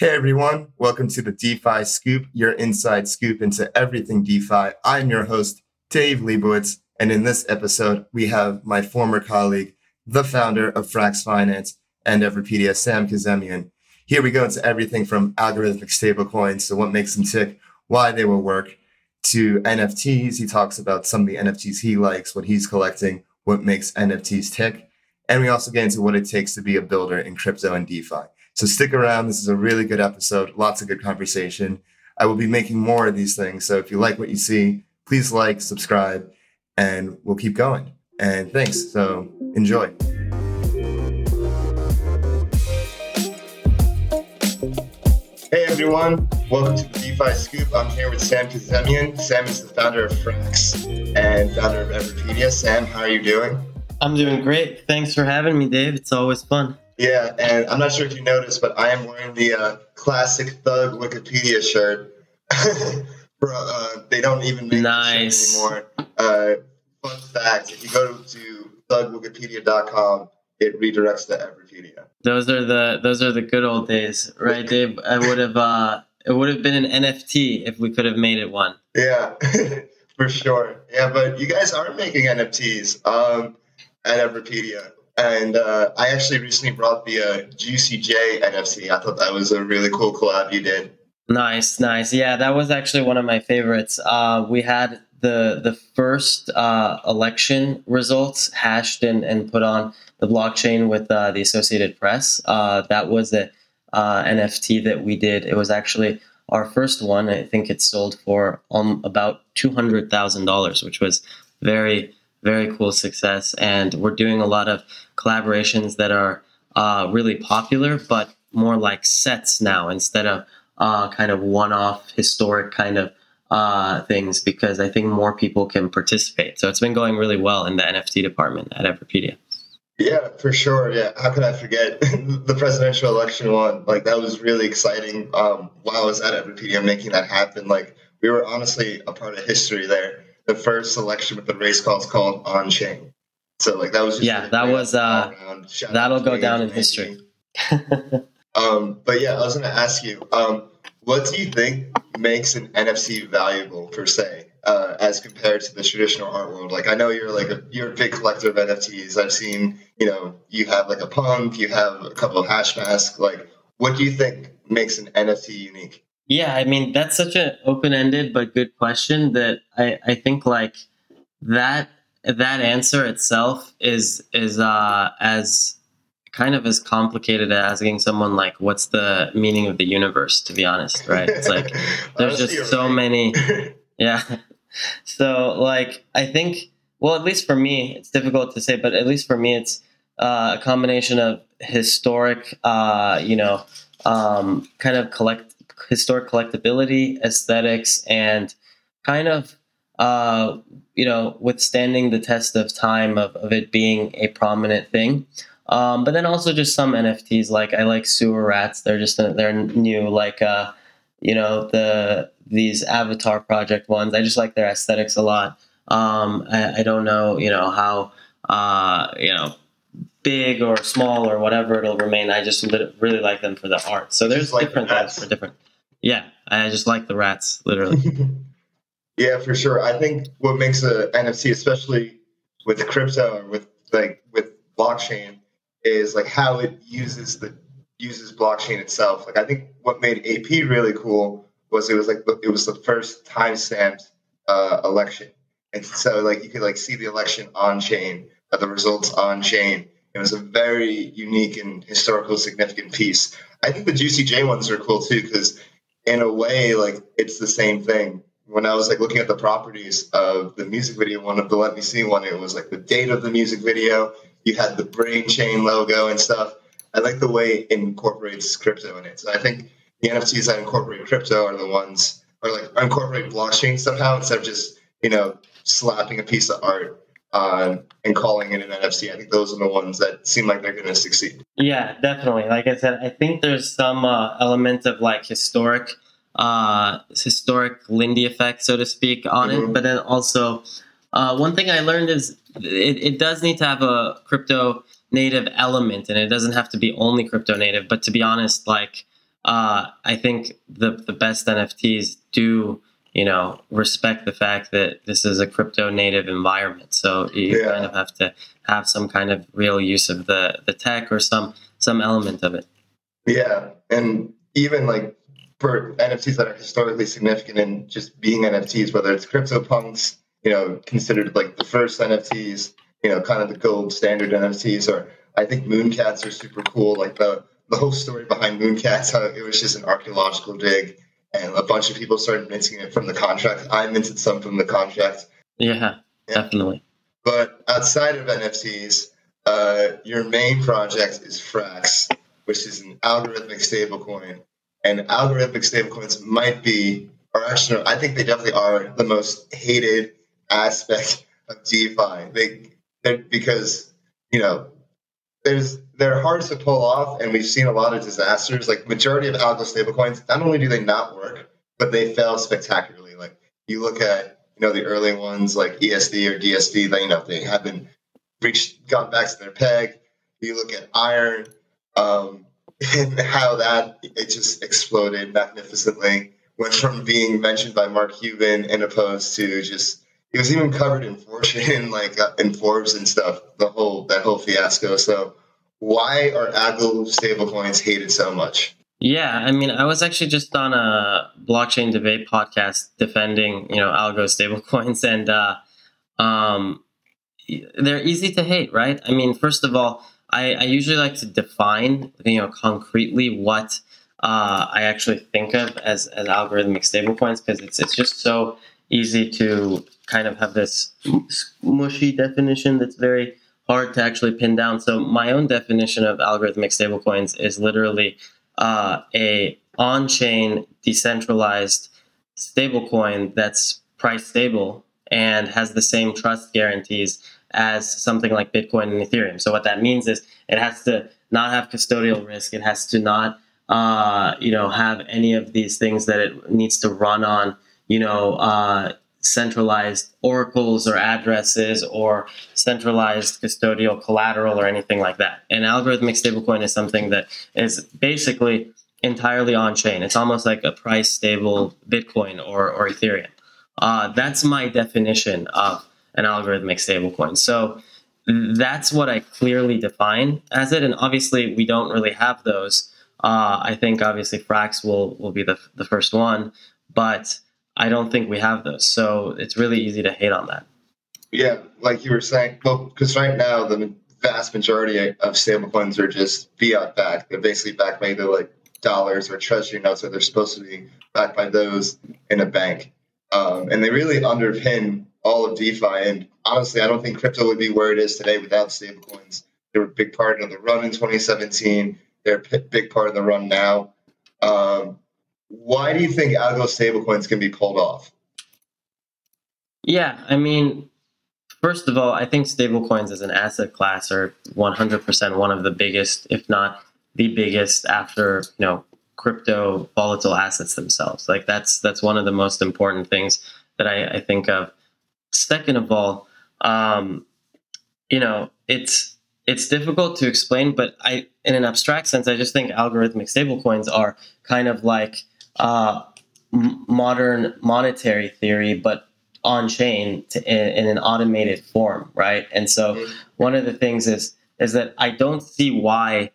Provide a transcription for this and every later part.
Hey everyone, welcome to the DeFi Scoop, your inside scoop into everything DeFi. I'm your host, Dave Liebowitz, and in this episode, we have my former colleague, the founder of Frax Finance and Everipedia, Sam Kazemian. Here we go into everything from algorithmic stablecoins to what makes them tick, why they will work, to NFTs. He talks about some of the NFTs he likes, what he's collecting, what makes NFTs tick. And we also get into what it takes to be a builder in crypto and DeFi. So stick around. This is a really good episode, lots of good conversation. I will be making more of these things. So if you like what you see, please like, subscribe, and we'll keep going. And thanks. So enjoy. Hey everyone, welcome to the DeFi Scoop. I'm here with Sam Kazemian. Sam is the founder of Frax and founder of Everipedia. Sam, how are you doing? I'm doing great. Thanks for having me, Dave. It's always fun. Yeah, and I'm not sure if you noticed, but I am wearing the uh, classic Thugipedia shirt. Bro, uh, they don't even make nice. anymore. Uh, fun fact: if you go to thugipedia.com, it redirects to Everipedia. Those are the those are the good old days, right, Dave? I would have uh, it would have been an NFT if we could have made it one. Yeah, for sure. Yeah, but you guys aren't making NFTs um, at Everipedia. And uh, I actually recently brought the uh, Juicy J NFT. I thought that was a really cool collab you did. Nice, nice. Yeah, that was actually one of my favorites. Uh, we had the the first uh, election results hashed and, and put on the blockchain with uh, the Associated Press. Uh, that was the NFT that we did. It was actually our first one. I think it sold for um, about two hundred thousand dollars, which was very very cool success. And we're doing a lot of collaborations that are uh, really popular, but more like sets now instead of uh, kind of one off historic kind of uh, things because I think more people can participate. So it's been going really well in the NFT department at Everipedia. Yeah, for sure. Yeah, how could I forget the presidential election one? Like that was really exciting. Um, while I was at Everipedia making that happen, like we were honestly a part of history there the first selection with the race calls called on chain. So like that was yeah, that was uh, that'll go down in history. um, but yeah, I was to ask you, um, what do you think makes an NFT valuable per se, uh, as compared to the traditional art world? Like I know you're like a you're a big collector of NFTs. I've seen you know you have like a punk, you have a couple of hash masks. Like, what do you think makes an NFT unique? Yeah, I mean that's such an open-ended but good question that I, I think like that that answer itself is is uh, as kind of as complicated as asking someone like what's the meaning of the universe to be honest right? It's like there's just so many yeah. So like i think well at least for me it's difficult to say but at least for me it's uh, a combination of historic uh, you know um, kind of collect historic collectability, aesthetics, and kind of uh, you know withstanding the test of time of, of it being a prominent thing. Um, but then also just some NFTs like I like sewer rats. They're just they're new like uh, you know the these Avatar project ones. I just like their aesthetics a lot. Um, I, I, don't know you know how uh, you know big or small or whatever it'll remain. I just really like them for the art. So there's like different things for different. Yeah, I just like the rats, literally. yeah, for sure. I think what makes a NFT, especially with crypto or with like with blockchain, is like how it uses the uses blockchain itself. Like I think what made AP really cool was it was like it was the first time stamped uh, election, and so like you could like see the election on chain, uh, the results on chain. It was a very unique and historical significant piece. I think the Juicy J ones are cool too because in a way, like it's the same thing. When I was like looking at the properties of the music video one of the Let Me See one, it was like the date of the music video. You had the brain chain logo and stuff. I like the way it incorporates crypto in it. So I think the NFTs that incorporate crypto are the ones, or like incorporate blockchain somehow instead of just you know slapping a piece of art and calling it an NFT. I think those are the ones that seem like they're going to succeed. Yeah, definitely. Like I said, I think there's some uh, element of like historic, uh, historic Lindy effect, so to speak, on mm-hmm. it. But then also, uh, one thing I learned is it, it does need to have a crypto native element, and it doesn't have to be only crypto native. But to be honest, like uh, I think the the best NFTs do you know respect the fact that this is a crypto native environment. So you Yeah. kind of have to have some kind of real use of the the tech or some some element of it. Yeah, and even like for NFTs that are historically significant in just being NFTs, whether it's CryptoPunks, you know, considered like the first NFTs, you know, kind of the gold standard NFTs, or I think Mooncats are super cool. Like the the whole story behind Mooncats, how it was just an archaeological dig, and a bunch of people started minting it from the contract. I minted some from the contract. Yeah, Yeah. definitely. But outside of NFTs, uh, your main project is Frax, which is an algorithmic stablecoin. And algorithmic stablecoins might be, or actually, no, I think they definitely are the most hated aspect of DeFi. They, because you know, there's they're hard to pull off, and we've seen a lot of disasters. Like majority of algo stablecoins, not only do they not work, but they fail spectacularly. Like you look at you know the early ones like ESD or DSD, that you know they haven't reached gone back to their peg. You look at Iron, um, and how that it just exploded magnificently. Went from being mentioned by Mark Cuban and opposed to just it was even covered in Fortune, like uh, in Forbes and stuff. The whole that whole fiasco. So why are algo stablecoins hated so much? Yeah, I mean, I was actually just on a blockchain debate podcast defending, you know, algo stablecoins, and uh, um, they're easy to hate, right? I mean, first of all, I, I usually like to define, you know, concretely what uh, I actually think of as, as algorithmic stablecoins because it's it's just so easy to kind of have this mushy definition that's very hard to actually pin down. So my own definition of algorithmic stablecoins is literally uh, a on-chain decentralized stablecoin that's price stable and has the same trust guarantees as something like Bitcoin and Ethereum. So what that means is it has to not have custodial risk. It has to not, uh, you know, have any of these things that it needs to run on, you know, uh, centralized oracles or addresses or centralized custodial collateral or anything like that. An algorithmic stablecoin is something that is basically entirely on chain. It's almost like a price stable Bitcoin or, or Ethereum. Uh, that's my definition of an algorithmic stablecoin. So that's what I clearly define as it. And obviously, we don't really have those. Uh, I think obviously Frax will will be the the first one, but I don't think we have those. So it's really easy to hate on that. Yeah, like you were saying, well, because right now the vast majority of stablecoins are just fiat backed. They're basically backed by either like dollars or treasury notes, or they're supposed to be backed by those in a bank. Um, and they really underpin all of DeFi. And honestly, I don't think crypto would be where it is today without stablecoins. They were a big part of the run in 2017. They're a big part of the run now. Um, why do you think algo stablecoins can be pulled off? Yeah, I mean, first of all, I think stablecoins as an asset class are 100% one of the biggest, if not the biggest, after you know crypto volatile assets themselves. Like that's that's one of the most important things that I, I think of. Second of all, um, you know, it's it's difficult to explain, but I, in an abstract sense, I just think algorithmic stablecoins are kind of like uh, m- modern monetary theory, but on chain to, in, in an automated form, right? And so Mhm. one of the things is is that I don't see why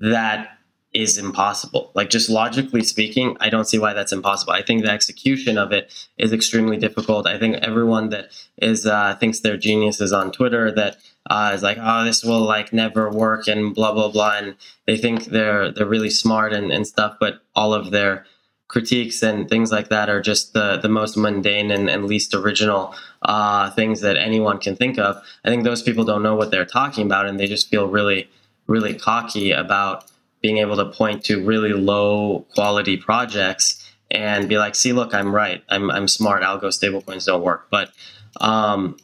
that is impossible. Like just logically speaking, I don't see why that's impossible. I think the execution of it is extremely difficult. I think everyone that is uh, thinks they're geniuses on Twitter that uh, is like, oh, this will like never work and blah blah blah, and they think they're they're really smart and, and stuff, but all of their critiques and things like that are just the the most mundane and, and least original uh, things that anyone can think of. I think those people don't know what they're talking about, and they just feel really really cocky about being able to point to really low quality projects and be like, see, look, I'm right. I'm, I'm smart. Algo stablecoins don't work. But um,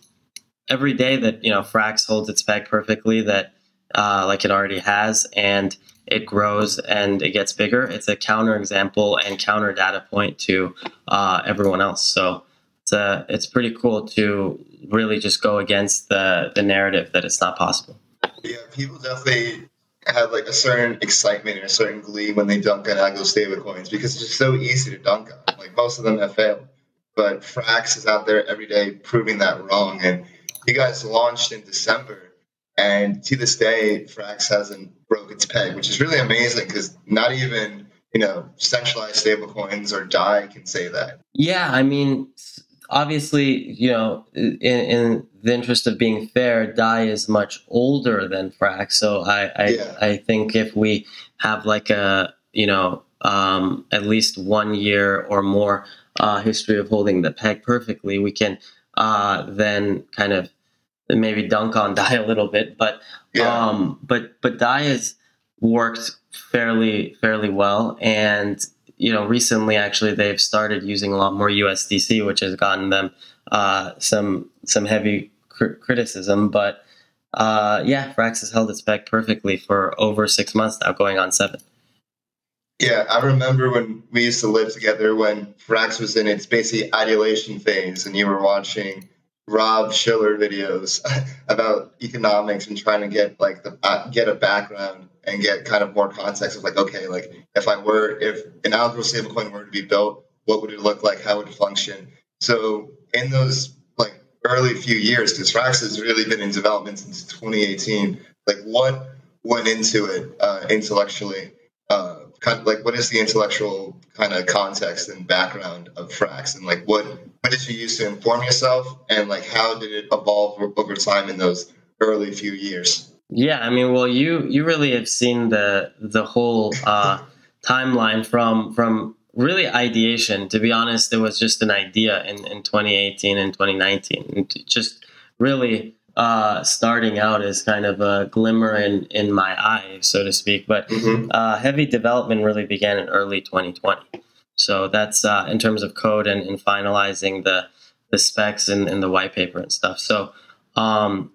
every day that, you know, Frax holds its peg perfectly, that uh, like it already has, and it grows and it gets bigger, it's a counter example and counter data point to uh, everyone else. So it's, a, it's pretty cool to really just go against the, the narrative that it's not possible. Yeah, people definitely have like a certain excitement and a certain glee when they dunk on algo stablecoins because it's just so easy to dunk on. Like most of them have failed, but Frax is out there every day proving that wrong. And you guys launched in December, and to this day, Frax hasn't broke its peg, which is really amazing because not even you know centralized stablecoins or DAI can say that. Yeah, I mean, obviously, you know, in, in, the interest of being fair, DAI is much older than Frax. So I, I, yeah. I think if we have like a, you know, um, at least one year or more uh, history of holding the peg perfectly, we can uh, then kind of maybe dunk on DAI a little bit. But yeah. um, but but DAI has worked fairly fairly well, and you know, recently actually they've started using a lot more USDC, which has gotten them uh, some some heavy cr- criticism. But uh, yeah, Frax has held its peg perfectly for over six months now, going on seven. Yeah, I remember when we used to live together when Frax was in its basic adulation phase, and you were watching Rob Shiller videos about economics and trying to get like the uh, get a background and get kind of more context of like, okay, like if I were, if an algorithmic stablecoin were to be built, what would it look like? How would it function? So in those like early few years, because Frax has really been in development since 2018, like what went into it uh, intellectually? Kind of like what is the intellectual kind of context and background of Frax, and like what what did you use to inform yourself, and like how did it evolve over time in those early few years? Yeah, I mean, well, you you really have seen the the whole uh, timeline from from really ideation. To be honest, it was just an idea in, in 2018 and 2019. And just really uh, starting out as kind of a glimmer in, in my eye, so to speak. But mm-hmm. uh, heavy development really began in early 2020. So that's uh, in terms of code and, and finalizing the the specs and, and, the white paper and stuff. So, um,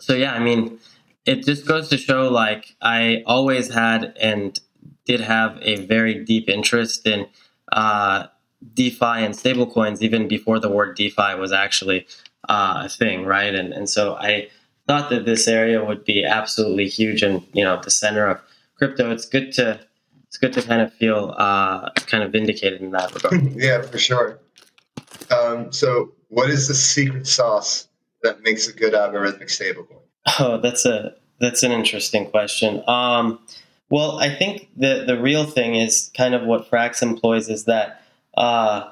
so yeah, I mean, it just goes to show like I always had and did have a very deep interest in uh, DeFi and stablecoins even before the word DeFi was actually uh, thing, right? And and so I thought that this area would be absolutely huge and you know the center of crypto. It's good to it's good to kind of feel uh, kind of vindicated in that regard. yeah, for sure. Um, so, what is the secret sauce that makes a good algorithmic stablecoin? Oh, that's a that's an interesting question. Um, well, I think the the real thing is kind of what Frax employs is that uh,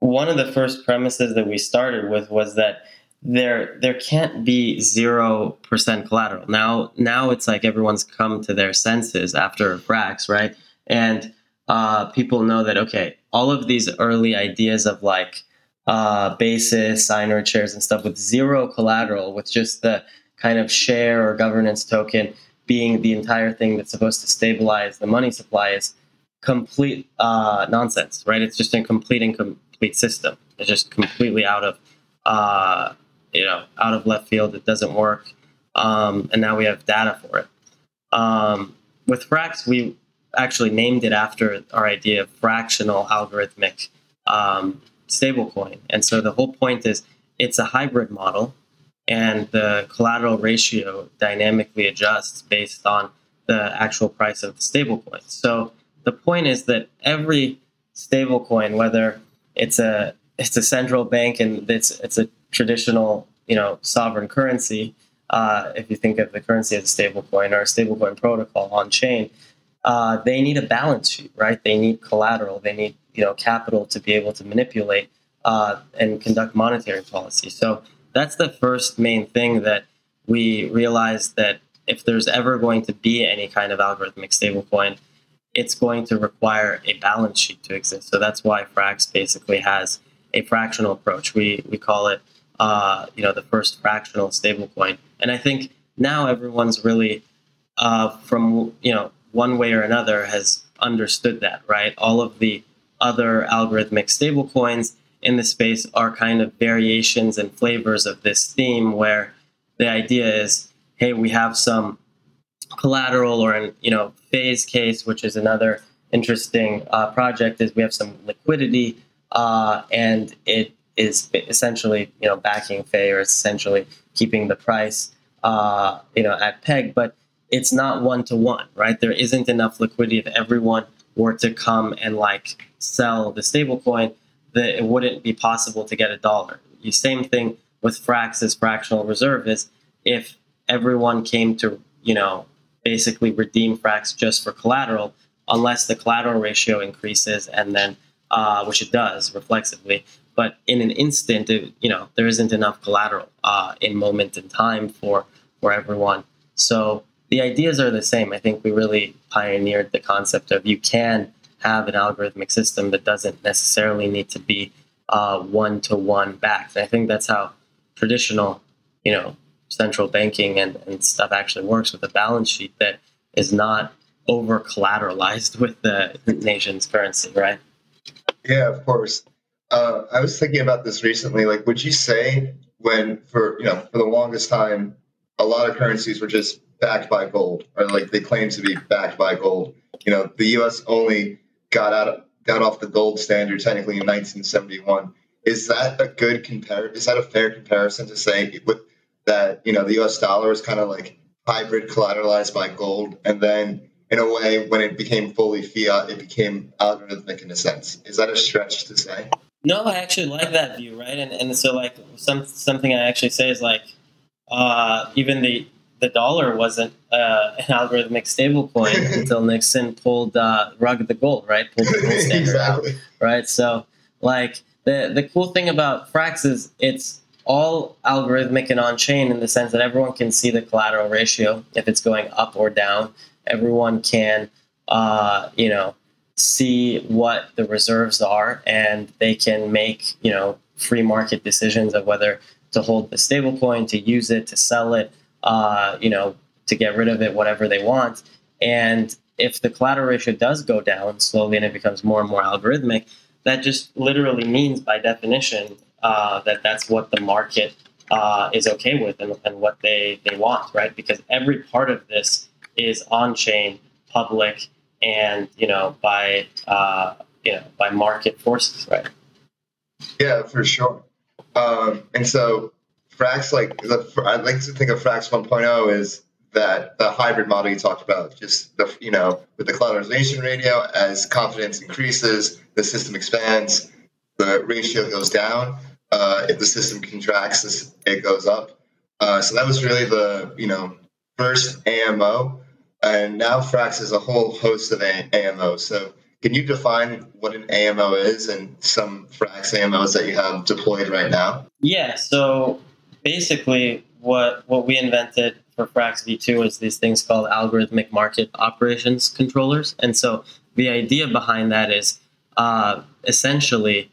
one of the first premises that we started with was that there there can't be zero percent collateral. Now now it's like everyone's come to their senses after Brax, right? And uh, people know that okay, all of these early ideas of like uh, basis, seigniorage shares, and stuff with zero collateral, with just the kind of share or governance token being the entire thing that's supposed to stabilize the money supply is complete uh, nonsense, right? It's just a complete incomplete system. It's just completely out of, uh, you know, out of left field. It doesn't work, um, and now we have data for it. Um, with Frax, we actually named it after our idea of fractional algorithmic um, stablecoin, and so the whole point is it's a hybrid model and the collateral ratio dynamically adjusts based on the actual price of the stablecoin. So the point is that every stablecoin, whether it's a it's a central bank and it's it's a traditional you know sovereign currency, uh, if you think of the currency as a stablecoin or a stablecoin protocol on chain, uh, they need a balance sheet, right? They need collateral. They need you know capital to be able to manipulate uh, and conduct monetary policy. So that's the first main thing that we realized that if there's ever going to be any kind of algorithmic stablecoin, it's going to require a balance sheet to exist. So that's why Frax basically has a fractional approach. We we call it uh, you know the first fractional stablecoin, and I think now everyone's really uh, from you know one way or another has understood that right. All of the other algorithmic stablecoins in the space are kind of variations and flavors of this theme where the idea is hey we have some collateral or an you know Fei's case which is another interesting uh, project is we have some liquidity uh, and it is essentially you know backing Fei or essentially keeping the price uh, you know at peg but it's not one to one, right? There isn't enough liquidity if everyone were to come and like sell the stablecoin, that it wouldn't be possible to get a dollar. The same thing with Frax as fractional reserve is if everyone came to, you know, basically redeem Frax just for collateral, unless the collateral ratio increases and then, uh, which it does reflexively, but in an instant, it, you know, there isn't enough collateral uh, in moment in time for for everyone. So the ideas are the same. I think we really pioneered the concept of you can have an algorithmic system that doesn't necessarily need to be one to one backed. I think that's how traditional, you know, central banking and, and stuff actually works with a balance sheet that is not over collateralized with the nation's currency, right? Yeah, of course. Uh, I was thinking about this recently. Like, would you say when for you know for the longest time, a lot of currencies were just backed by gold, or like they claim to be backed by gold. You know, the U.S. only got out got off the gold standard technically in 1971. Is that a good compare? Is that a fair comparison to say with that you know the U.S. dollar is kind of like hybrid collateralized by gold, and then in a way when it became fully fiat, it became algorithmic in a sense. Is that a stretch to say? No, I actually like that view, right? And and so like some something I actually say is like uh, even the the dollar wasn't uh, an algorithmic stablecoin until Nixon pulled uh, rug the gold, right? Pulled the gold standard exactly. out, right? So like the the cool thing about Frax is it's all algorithmic and on chain in the sense that everyone can see the collateral ratio if it's going up or down. Everyone can, uh, you know, see what the reserves are, and they can make you know free market decisions of whether to hold the stablecoin, to use it, to sell it, uh, you know, to get rid of it, whatever they want. And if the collateral ratio does go down slowly and it becomes more and more algorithmic, that just literally means, by definition, uh, that that's what the market uh, is okay with and, and what they, they want, right? Because every part of this is on chain, public, and you know by uh, you know by market forces, right? Yeah, for sure. Um, and so Frax, like the, I'd like to think of Frax 1.0 is that the hybrid model you talked about, just the you know with the collateralization ratio, as confidence increases, the system expands, the ratio goes down. Uh, if the system contracts, it goes up. Uh, so that was really the you know first AMO, and now Frax is a whole host of AMOs. So can you define what an AMO is and some Frax AMOs that you have deployed right now? Yeah. So basically, what what we invented for Frax V2 is these things called algorithmic market operations controllers. And so the idea behind that is uh, essentially,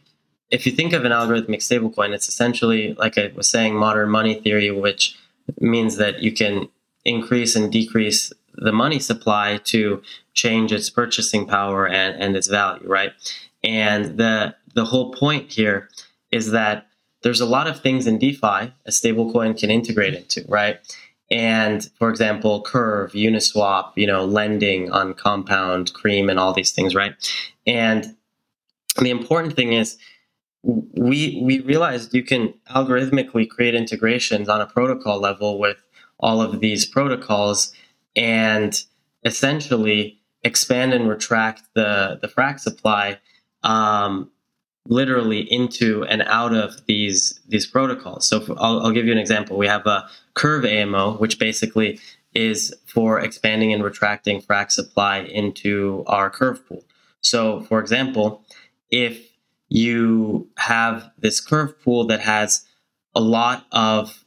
if you think of an algorithmic stablecoin, it's essentially like I was saying, modern money theory, which means that you can increase and decrease the money supply to change its purchasing power and, and its value, right? And the the whole point here is that there's a lot of things in DeFi a stablecoin can integrate into, right? And for example, Curve, Uniswap, you know, lending on Compound, Cream, and all these things, right? And the important thing is we we realized you can algorithmically create integrations on a protocol level with all of these protocols and essentially expand and retract the the frax supply um, literally into and out of these these protocols. So I'll, I'll give you an example. We have a curve AMO, which basically is for expanding and retracting frax supply into our curve pool. So, for example, if you have this curve pool that has a lot of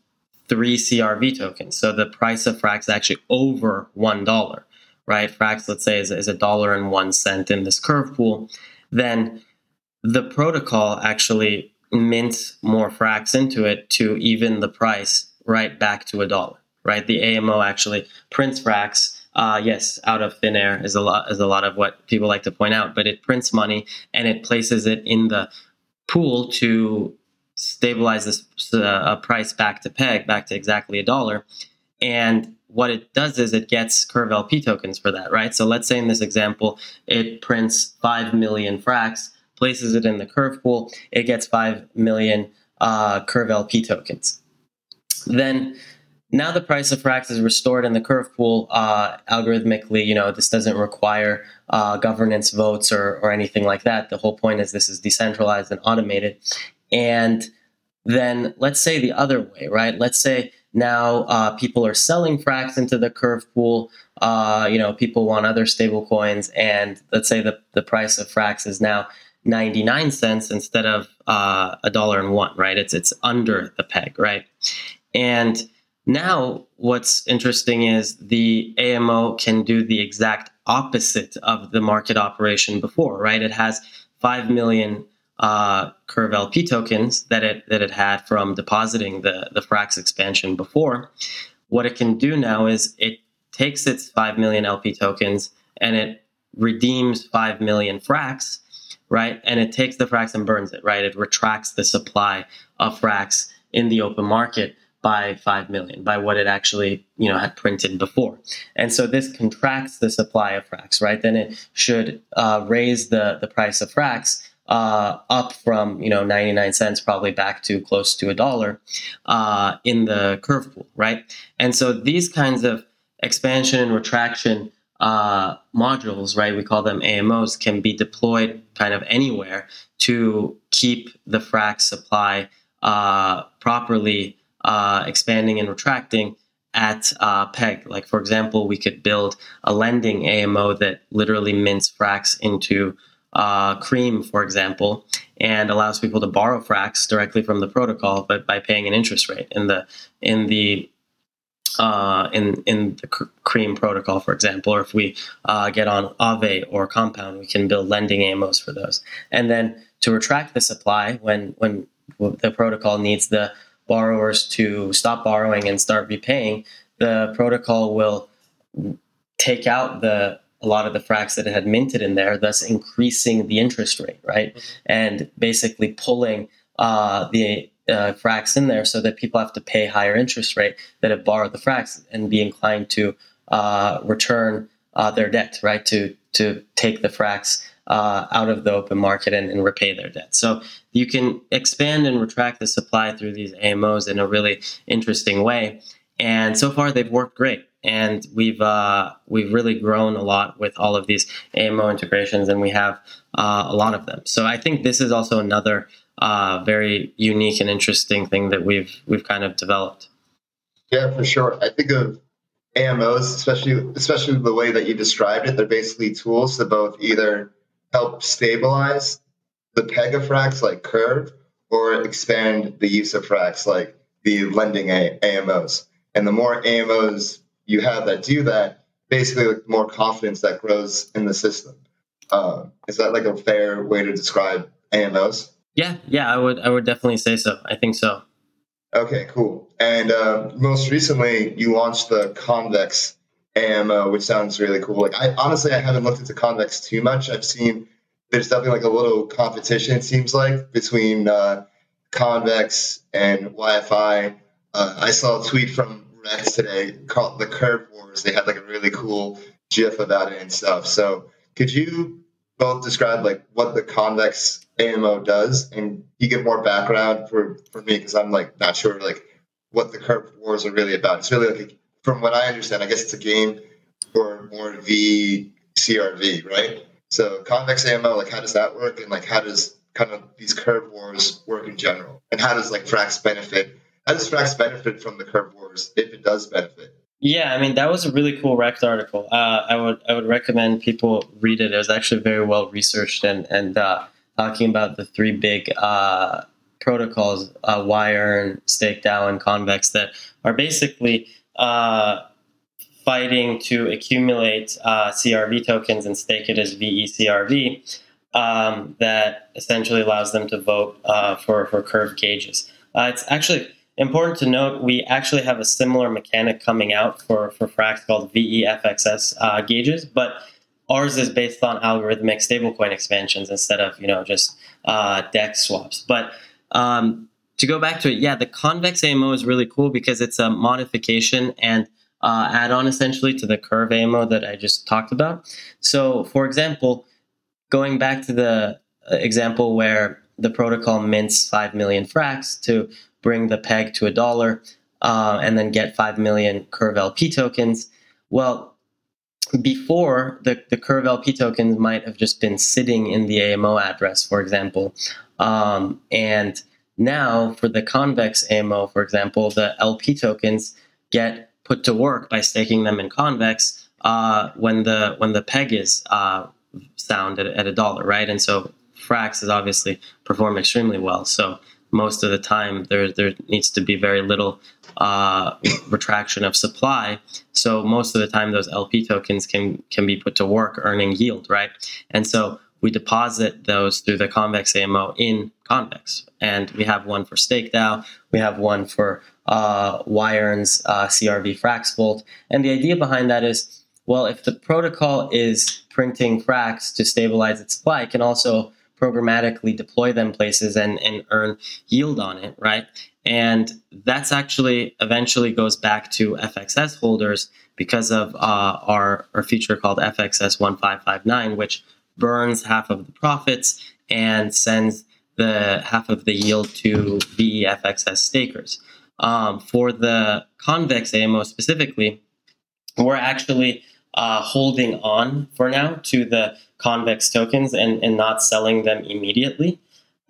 three CRV tokens, so the price of Frax is actually over one dollar, right? Frax, let's say, is, a dollar and one cent in this curve pool, then the protocol actually mints more Frax into it to even the price right back to a dollar, right? The AMO actually prints Frax. Uh, yes, out of thin air is a lot is a lot of what people like to point out, but it prints money and it places it in the pool to stabilize this uh, price back to peg, back to exactly a dollar. And what it does is it gets Curve LP tokens for that, right? So let's say in this example, it prints 5 million Frax, places it in the Curve pool, it gets 5 million uh, Curve LP tokens. Then now the price of Frax is restored in the curve pool uh, algorithmically. You know, this doesn't require uh, governance votes or, or anything like that. The whole point is this is decentralized and automated. And then let's say the other way, right? Let's say now uh, people are selling Frax into the curve pool. Uh, you know, people want other stable coins, and let's say the, the price of Frax is now 99 cents instead of uh, a dollar and one, right? It's it's under the peg, right? And now, what's interesting is the AMO can do the exact opposite of the market operation before, right? It has 5 million uh, Curve LP tokens that it, that it had from depositing the, the Frax expansion before. What it can do now is it takes its 5 million LP tokens and it redeems 5 million Frax, right? And it takes the Frax and burns it, right? It retracts the supply of Frax in the open market by 5 million by what it actually you know had printed before. And so this contracts the supply of frax right? Then it should uh, raise the the price of frax uh, up from you know 99 cents probably back to close to a dollar uh, in the curve pool right? And so these kinds of expansion and retraction uh, modules right we call them amos can be deployed kind of anywhere to keep the frax supply uh, properly uh, expanding and retracting at uh, peg. Like, for example, we could build a lending AMO that literally mints frax into uh, cream, for example, and allows people to borrow frax directly from the protocol, but by paying an interest rate in the in the uh, in in the Cream protocol, for example, or if we uh, get on Aave or Compound, we can build lending AMOs for those. And then to retract the supply when when the protocol needs the borrowers to stop borrowing and start repaying, the protocol will take out the a lot of the frax that it had minted in there, thus increasing the interest rate, right? Mm-hmm. And basically pulling uh, the uh, in there so that people have to pay higher interest rate that have borrowed the frax and be inclined to uh, return uh, their debt, right? To to take the frax uh, out of the open market and, and, repay their debt. So you can expand and retract the supply through these AMOs in a really interesting way. And so far, they've worked great. And we've uh, we've really grown a lot with all of these AMO integrations, and we have uh, a lot of them. So I think this is also another uh, very unique and interesting thing that we've we've kind of developed. Yeah, for sure. I think of AMOs, especially especially the way that you described it. They're basically tools to both either help stabilize the peg of frax like curve or expand the use of frax like the lending A- AMOs. And the more AMOs you have that do that, basically the more confidence that grows in the system. Uh, is that like a fair way to describe AMOs? Yeah, yeah, I would, I would definitely say so. I think so. Okay, cool. And uh, most recently, you launched the Convex AMO, which sounds really cool. Like, I honestly, I haven't looked into Convex too much. I've seen there's definitely like a little competition. It seems like between uh, Convex and YFI. Uh, I saw a tweet from Rex today called the Curve Wars. They had like a really cool GIF about it and stuff. So, could you both describe like what the Convex AMO does, and you give more background for for me because I'm like not sure like what the Curve Wars are really about. It's really like from what I understand, I guess it's a game for more V CRV, right? So convex AMO, like how does that work, and like how does kind of these curve wars work in general, and how does like Frax benefit? How does Frax benefit from the curve wars if it does benefit? Yeah, I mean that was a really cool Rex article. Uh, I would I would recommend people read it. It was actually very well researched and and uh, talking about the three big uh, protocols: uh, Yearn, Stake DAO, and Convex that are basically uh, fighting to accumulate uh, CRV tokens and stake it as VECRV. Um, that essentially allows them to vote uh, for for curve gauges. Uh, it's actually important to note we actually have a similar mechanic coming out for for Frax called VEFXS uh, gauges, but ours is based on algorithmic stablecoin expansions instead of you know just uh, DEX swaps. But um, to go back to it, yeah, the convex AMO is really cool because it's a modification and uh, add on essentially to the curve AMO that I just talked about. So, for example, going back to the uh, example where the protocol mints 5 million Frax to bring the peg to a dollar, uh, and then get 5 million Curve LP tokens. Well, before the, the Curve LP tokens might have just been sitting in the AMO address, for example. Um, and now for the convex AMO, for example, the LP tokens get put to work by staking them in convex uh, when the when the peg is uh, sound at, at a dollar, right? And so Frax has obviously performed extremely well. So most of the time there there needs to be very little uh, retraction of supply. So most of the time those LP tokens can can be put to work earning yield, right? And so we deposit those through the Convex AMO in Convex, and we have one for StakeDAO, we have one for uh, uh, CRV Frax Vault, and the idea behind that is, well, if the protocol is printing Frax to stabilize its supply, it can also programmatically deploy them places and, and earn yield on it, right? And that's actually eventually goes back to FXS holders because of uh, our, our feature called FXS 1559, which burns half of the profits and sends the half of the yield to VEFXS stakers. Um, for the convex AMO specifically, we're actually uh, holding on for now to the convex tokens and, and not selling them immediately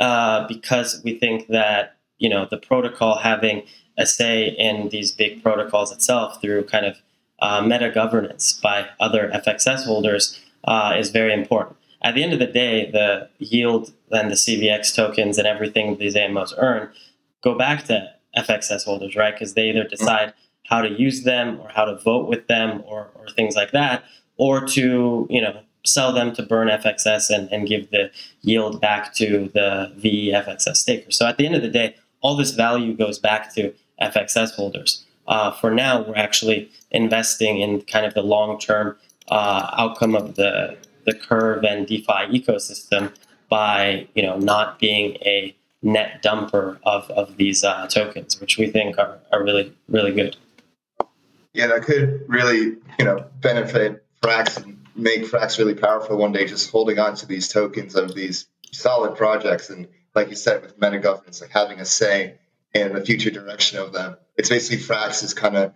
uh, because we think that you know the protocol having a say in these big protocols itself through kind of uh, meta governance by other FXS holders uh, is very important. At the end of the day, the yield and the CVX tokens and everything these AMOs earn go back to FXS holders, right? Because they either decide how to use them or how to vote with them or, or things like that, or to you know sell them to burn FXS and, and give the yield back to the VEFXS staker. So at the end of the day, all this value goes back to FXS holders. Uh, for now, we're actually investing in kind of the long-term uh, outcome of the the curve and DeFi ecosystem by you know not being a net dumper of, of these uh, tokens, which we think are, are really really good. Yeah, that could really you know benefit Frax and make Frax really powerful one day. Just holding on to these tokens of these solid projects and like you said, with meta governance, like having a say in the future direction of them. It's basically Frax is kind of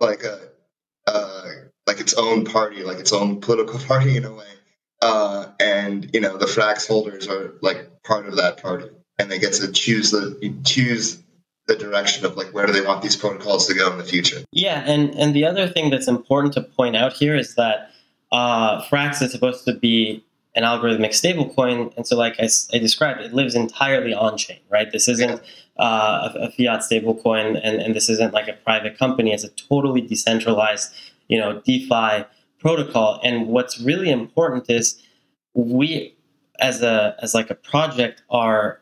like a uh, like its own party, like its own political party in a way. Uh, and you know the Frax holders are like part of that party, and they get to choose the choose the direction of like where do they want these protocols to go in the future. Yeah, and and the other thing that's important to point out here is that uh, Frax is supposed to be an algorithmic stablecoin. And so, like I, I, described, it lives entirely on chain, right? This isn't uh, a, a, fiat stablecoin, and, and this isn't like a private company. It's a totally decentralized, you know, DeFi protocol. And what's really important is we, as a as like a project, are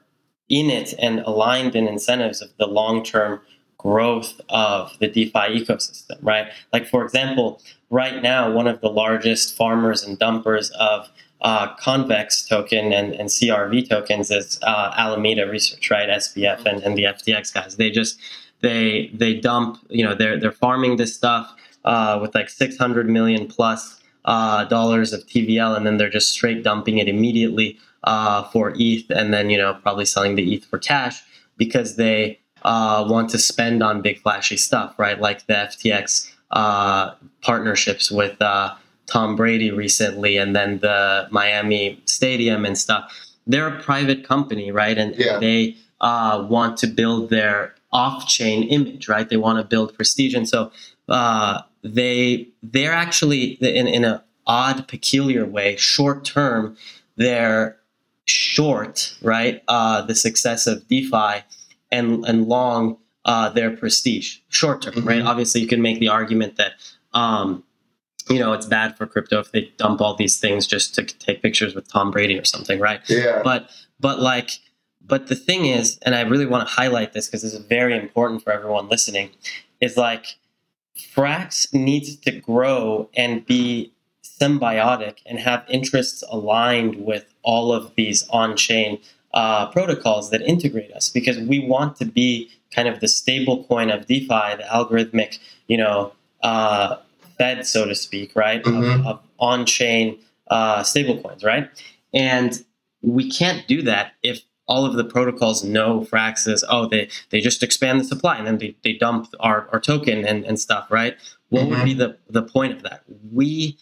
in it and aligned in incentives of the long term growth of the DeFi ecosystem, right? Like, for example, right now, one of the largest farmers and dumpers of uh, convex token and, and CRV tokens is uh, Alameda Research, right? SBF and, and the FTX guys. They just they they dump, you know, they're they're farming this stuff uh, with like 600 million plus uh, dollars of TVL, and then they're just straight dumping it immediately uh, for ETH, and then you know probably selling the ETH for cash because they uh, want to spend on big flashy stuff, right? Like the FTX partnerships with. Tom Brady recently, and then the Miami Stadium and stuff. They're a private company, right? And yeah. they uh, want to build their off-chain image, right? They want to build prestige, and so uh, they they're actually in in an odd, peculiar way, short term, they're short, right? Uh, the success of DeFi, and and long uh, their prestige, short term, mm-hmm. right? Obviously, you can make the argument that. Um, you know, it's bad for crypto if they dump all these things just to take pictures with Tom Brady or something, right? Yeah. But but like but the thing is, and I really want to highlight this because this is very important for everyone listening, is like Frax needs to grow and be symbiotic and have interests aligned with all of these on-chain uh, protocols that integrate us because we want to be kind of the stable coin of DeFi, the algorithmic, you know, uh, Fed, so to speak, right, mm-hmm. of, of on chain uh, stablecoins, right? And we can't do that if all of the protocols know Frax is, oh, they, they just expand the supply and then they, they dump our, our token and, and stuff, right? What would be the, the point of that? We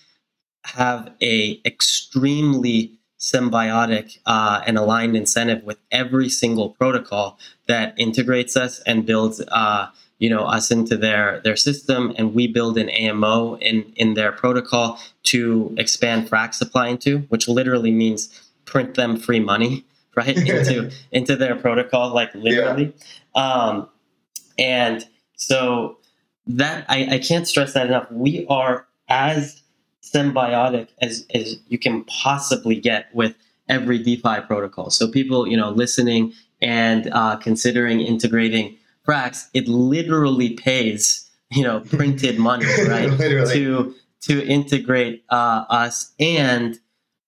have a extremely symbiotic uh, and aligned incentive with every single protocol that integrates us and builds uh, you know us into their their system and we build an AMO in in their protocol to expand frax supply into which literally means print them free money right into into their protocol like literally yeah. um, and so that I, I can't stress that enough we are as symbiotic as, as you can possibly get with every DeFi protocol. So people, you know, listening and uh, considering integrating Frax, it literally pays, you know, printed money, right? to to integrate uh, us, and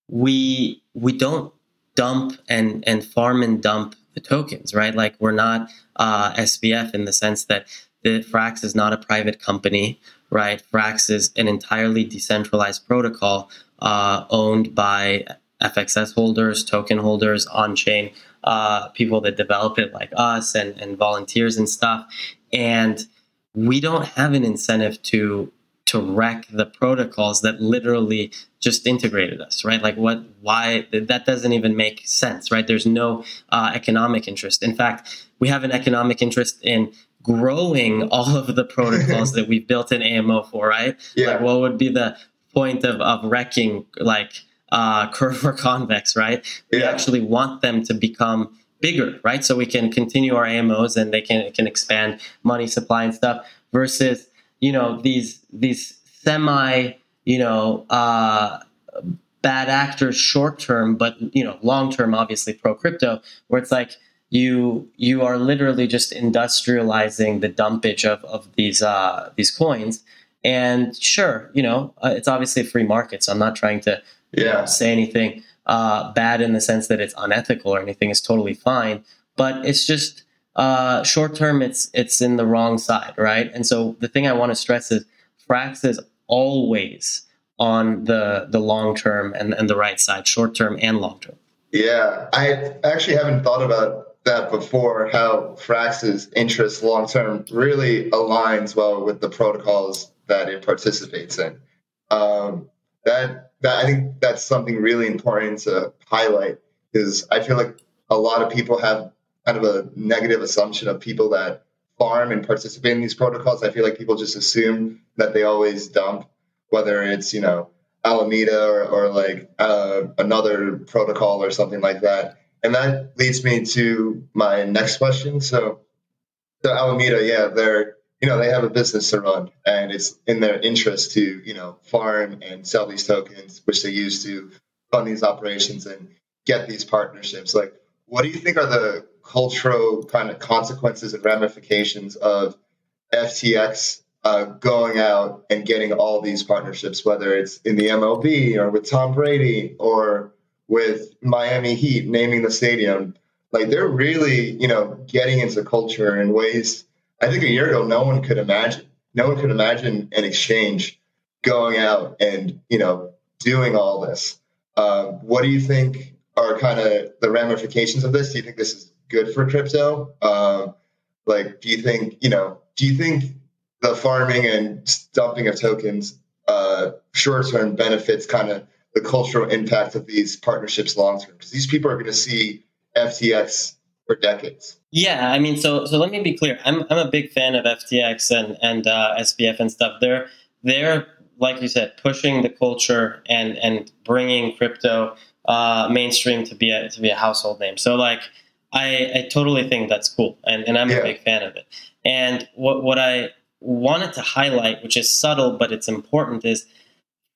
we we don't dump and and farm and dump the tokens, right? Like we're not uh, SBF in the sense that the Frax is not a private company right? Frax is an entirely decentralized protocol uh, owned by FXS holders, token holders, on chain uh, people that develop it, like us and, and volunteers and stuff. And we don't have an incentive to to wreck the protocols that literally just integrated us right like what why that doesn't even make sense right there's no uh, economic interest in fact we have an economic interest in growing all of the protocols that we've built in AMO for, right? Yeah. Like what would be the point of, of wrecking like uh, curve or convex, right? yeah. We actually want them to become bigger, right? So we can continue our AMOs and they can can expand money supply and stuff versus, you know, these these semi, you know, uh, bad actors short term, but you know, long term obviously pro crypto, where it's like you you are literally just industrializing the dumpage of, of these uh, these coins. And sure, you know, uh, it's obviously a free market, so I'm not trying to yeah. you know, say anything uh, bad in the sense that it's unethical or anything. is totally fine, but it's just uh, short term. It's it's in the wrong side, right? And so the thing I want to stress is Frax is always on the the long term and, and the right side, short term and long term. Yeah, I actually haven't thought about that before how Frax's interest long term really aligns well with the protocols that it participates in. Um, that that I think that's something really important to highlight because I feel like a lot of people have kind of a negative assumption of people that farm and participate in these protocols. I feel like people just assume that they always dump, whether it's you know Alameda or, or like uh, another protocol or something like that. And that leads me to my next question. So, the Alameda, yeah, they're you know they have a business to run, and it's in their interest to you know farm and sell these tokens, which they use to fund these operations and get these partnerships. Like, what do you think are the cultural kind of consequences and ramifications of FTX uh, going out and getting all these partnerships, whether it's in the MLB or with Tom Brady or with Miami Heat naming the stadium. Like they're really, you know, getting into culture in ways I think a year ago no one could imagine. No one could imagine an exchange going out and you know doing all this. Uh, what do you think are kind of the ramifications of this? Do you think this is good for crypto? Uh, like, do you think you know? Do you think the farming and dumping of tokens uh, short term benefits kind of the cultural impact of these partnerships long term because these people are going to see FTX for decades. Yeah, I mean, so so let me be clear. I'm I'm a big fan of FTX and and uh, SBF and stuff. They're they're like you said, pushing the culture and and bringing crypto uh, mainstream to be a to be a household name. So like. I, I totally think that's cool, and, and I'm yeah. a big fan of it. And what what I wanted to highlight, which is subtle but it's important, is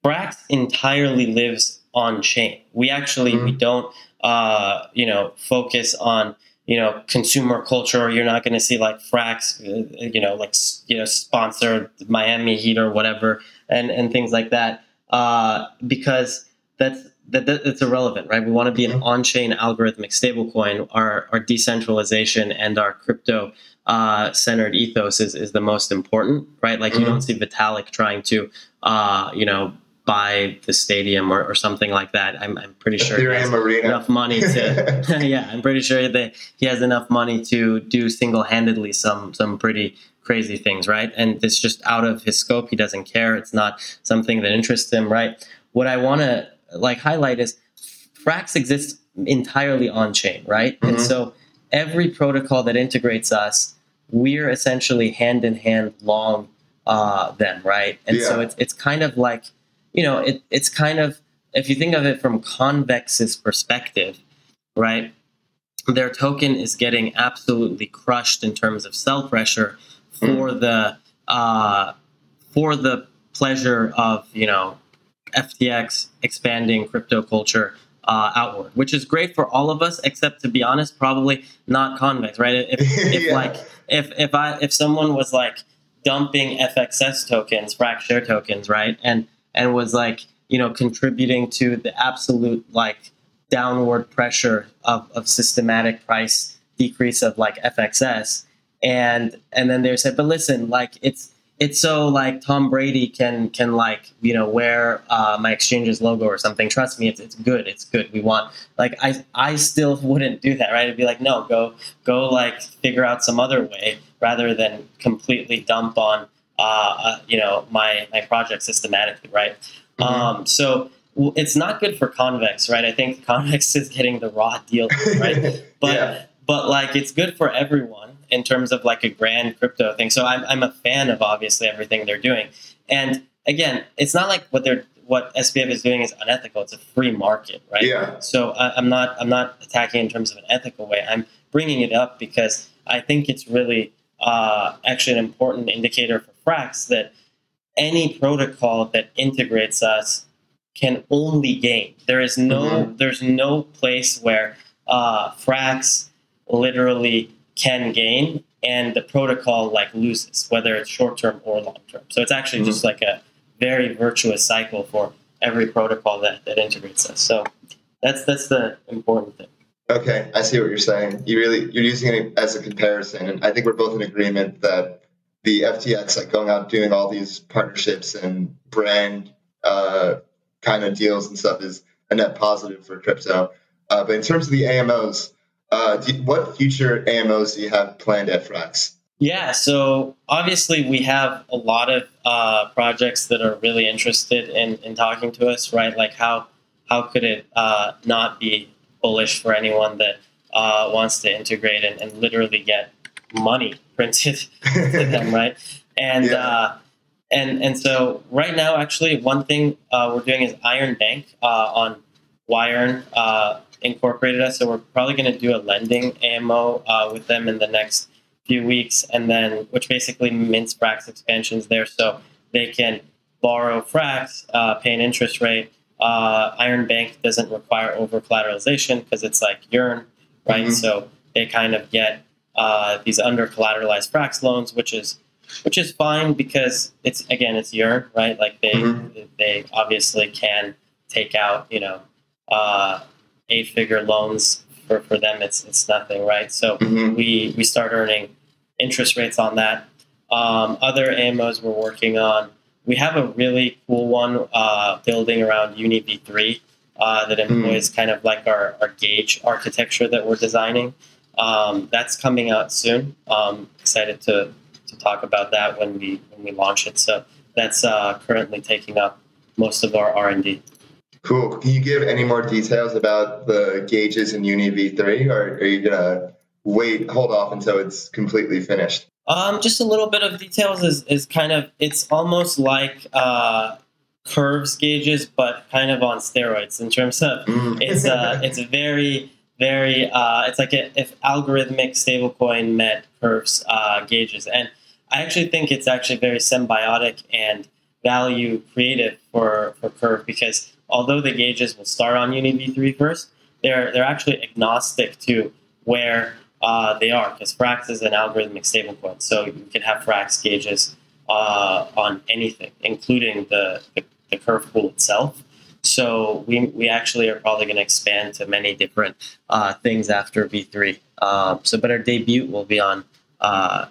Frax entirely lives on chain. We actually mm-hmm. we don't uh, you know focus on you know consumer culture. You're not going to see like Frax uh, you know like you know sponsor Miami Heat or whatever and and things like that uh, because that's that, that's irrelevant, right? We want to be an mm-hmm. on-chain algorithmic stablecoin. Our our decentralization and our crypto uh, centered ethos is, is the most important, right? Like mm-hmm. you don't see Vitalik trying to, uh, you know, buy the stadium or, or something like that. I'm, I'm pretty sure enough money to yeah, I'm pretty sure that he has enough money to do single handedly some some pretty crazy things, right? And it's just out of his scope. He doesn't care. It's not something that interests him, right? What I want to like highlight is Frax exists entirely on chain, right? Mhm. And so every protocol that integrates us, we're essentially hand in hand long uh, them, right? And so it's it's kind of like, you know, it, it's kind of if you think of it from Convex's perspective, right? Their token is getting absolutely crushed in terms of sell pressure for the uh, for the pleasure of you know FTX expanding crypto culture uh, outward, which is great for all of us, except to be honest, probably not Convex, right? If, if Yeah. like if if I if someone was like dumping FXS tokens, Frax share tokens, right, and and was like you know contributing to the absolute like downward pressure of, of systematic price decrease of like FXS, and and then they said, but listen, like it's it's so like Tom Brady can can like you know wear uh, my exchange's logo or something. Trust me, it's it's good. It's good. We want like I I still wouldn't do that, right? I'd be like, no, go go like figure out some other way rather than completely dump on uh, uh you know my my project systematically, right? Mhm. Um, so it's not good for Convex, right? I think Convex is getting the raw deal, right? But yeah. but like it's good for everyone in terms of like a grand crypto thing. So I'm I'm a fan of obviously everything they're doing. And again, it's not like what they're what SBF is doing is unethical. It's a free market, right? Yeah. So I, I'm not I'm not attacking in terms of an ethical way. I'm bringing it up because I think it's really uh, actually an important indicator for Frax that any protocol that integrates us can only gain. There is no there's no place where uh, Frax literally can gain and the protocol like loses, whether it's short term or long term. So it's actually just like a very virtuous cycle for every protocol that, that integrates us. So that's that's the important thing. Okay, I see what you're saying. You really you're using it as a comparison, and I think we're both in agreement that the FTX, like going out doing all these partnerships and brand uh, kind of deals and stuff, is a net positive for crypto. Uh, but in terms of the AMOs, uh, do what future AMOs do you have planned at Frax? Yeah, so obviously we have a lot of uh, projects that are really interested in, in talking to us, right? Like how how could it uh, not be bullish for anyone that uh, wants to integrate and, and literally get money printed to them, right? And Yeah. uh, and and so right now, actually, one thing uh, we're doing is Iron Bank uh, on Yearn uh, incorporated us, so we're probably going to do a lending AMO uh, with them in the next few weeks, and then which basically mints Frax expansions there, so they can borrow Frax, uh, pay an interest rate. Uh, Iron Bank doesn't require over collateralization because it's like Yearn, right? Mhm. So they kind of get uh, these under collateralized Frax loans, which is which is fine because it's again it's Yearn, right? Like they Mhm. they obviously can take out you know uh, eight figure loans for, for them. It's it's nothing, right? So Mhm. we we start earning interest rates on that. Um, other AMOs we're working on. We have a really cool one uh, building around Uni v3 uh, that employs kind of like our, our gauge architecture that we're designing. Um, that's coming out soon. Um, excited to, to talk about that when we when we launch it. So that's uh, currently taking up most of our R and D. Cool. Can you give any more details about the gauges in Uni V3, or are you gonna wait, hold off until it's completely finished? Um, just a little bit of details is, is kind of it's almost like uh, curves gauges, but kind of on steroids in terms of Mm. it's uh, it's very very uh, it's like a, if algorithmic stablecoin met curves uh, gauges, and I actually think it's actually very symbiotic and value creative for for curve because although the gauges will start on Uni v3 first, they're they're actually agnostic to where uh, they are because Frax is an algorithmic stablecoin, so you can have Frax gauges uh, on anything, including the, the, the curve pool itself. So we, we actually are probably going to expand to many different uh, things after V3. Um, so, but our debut will be on uh,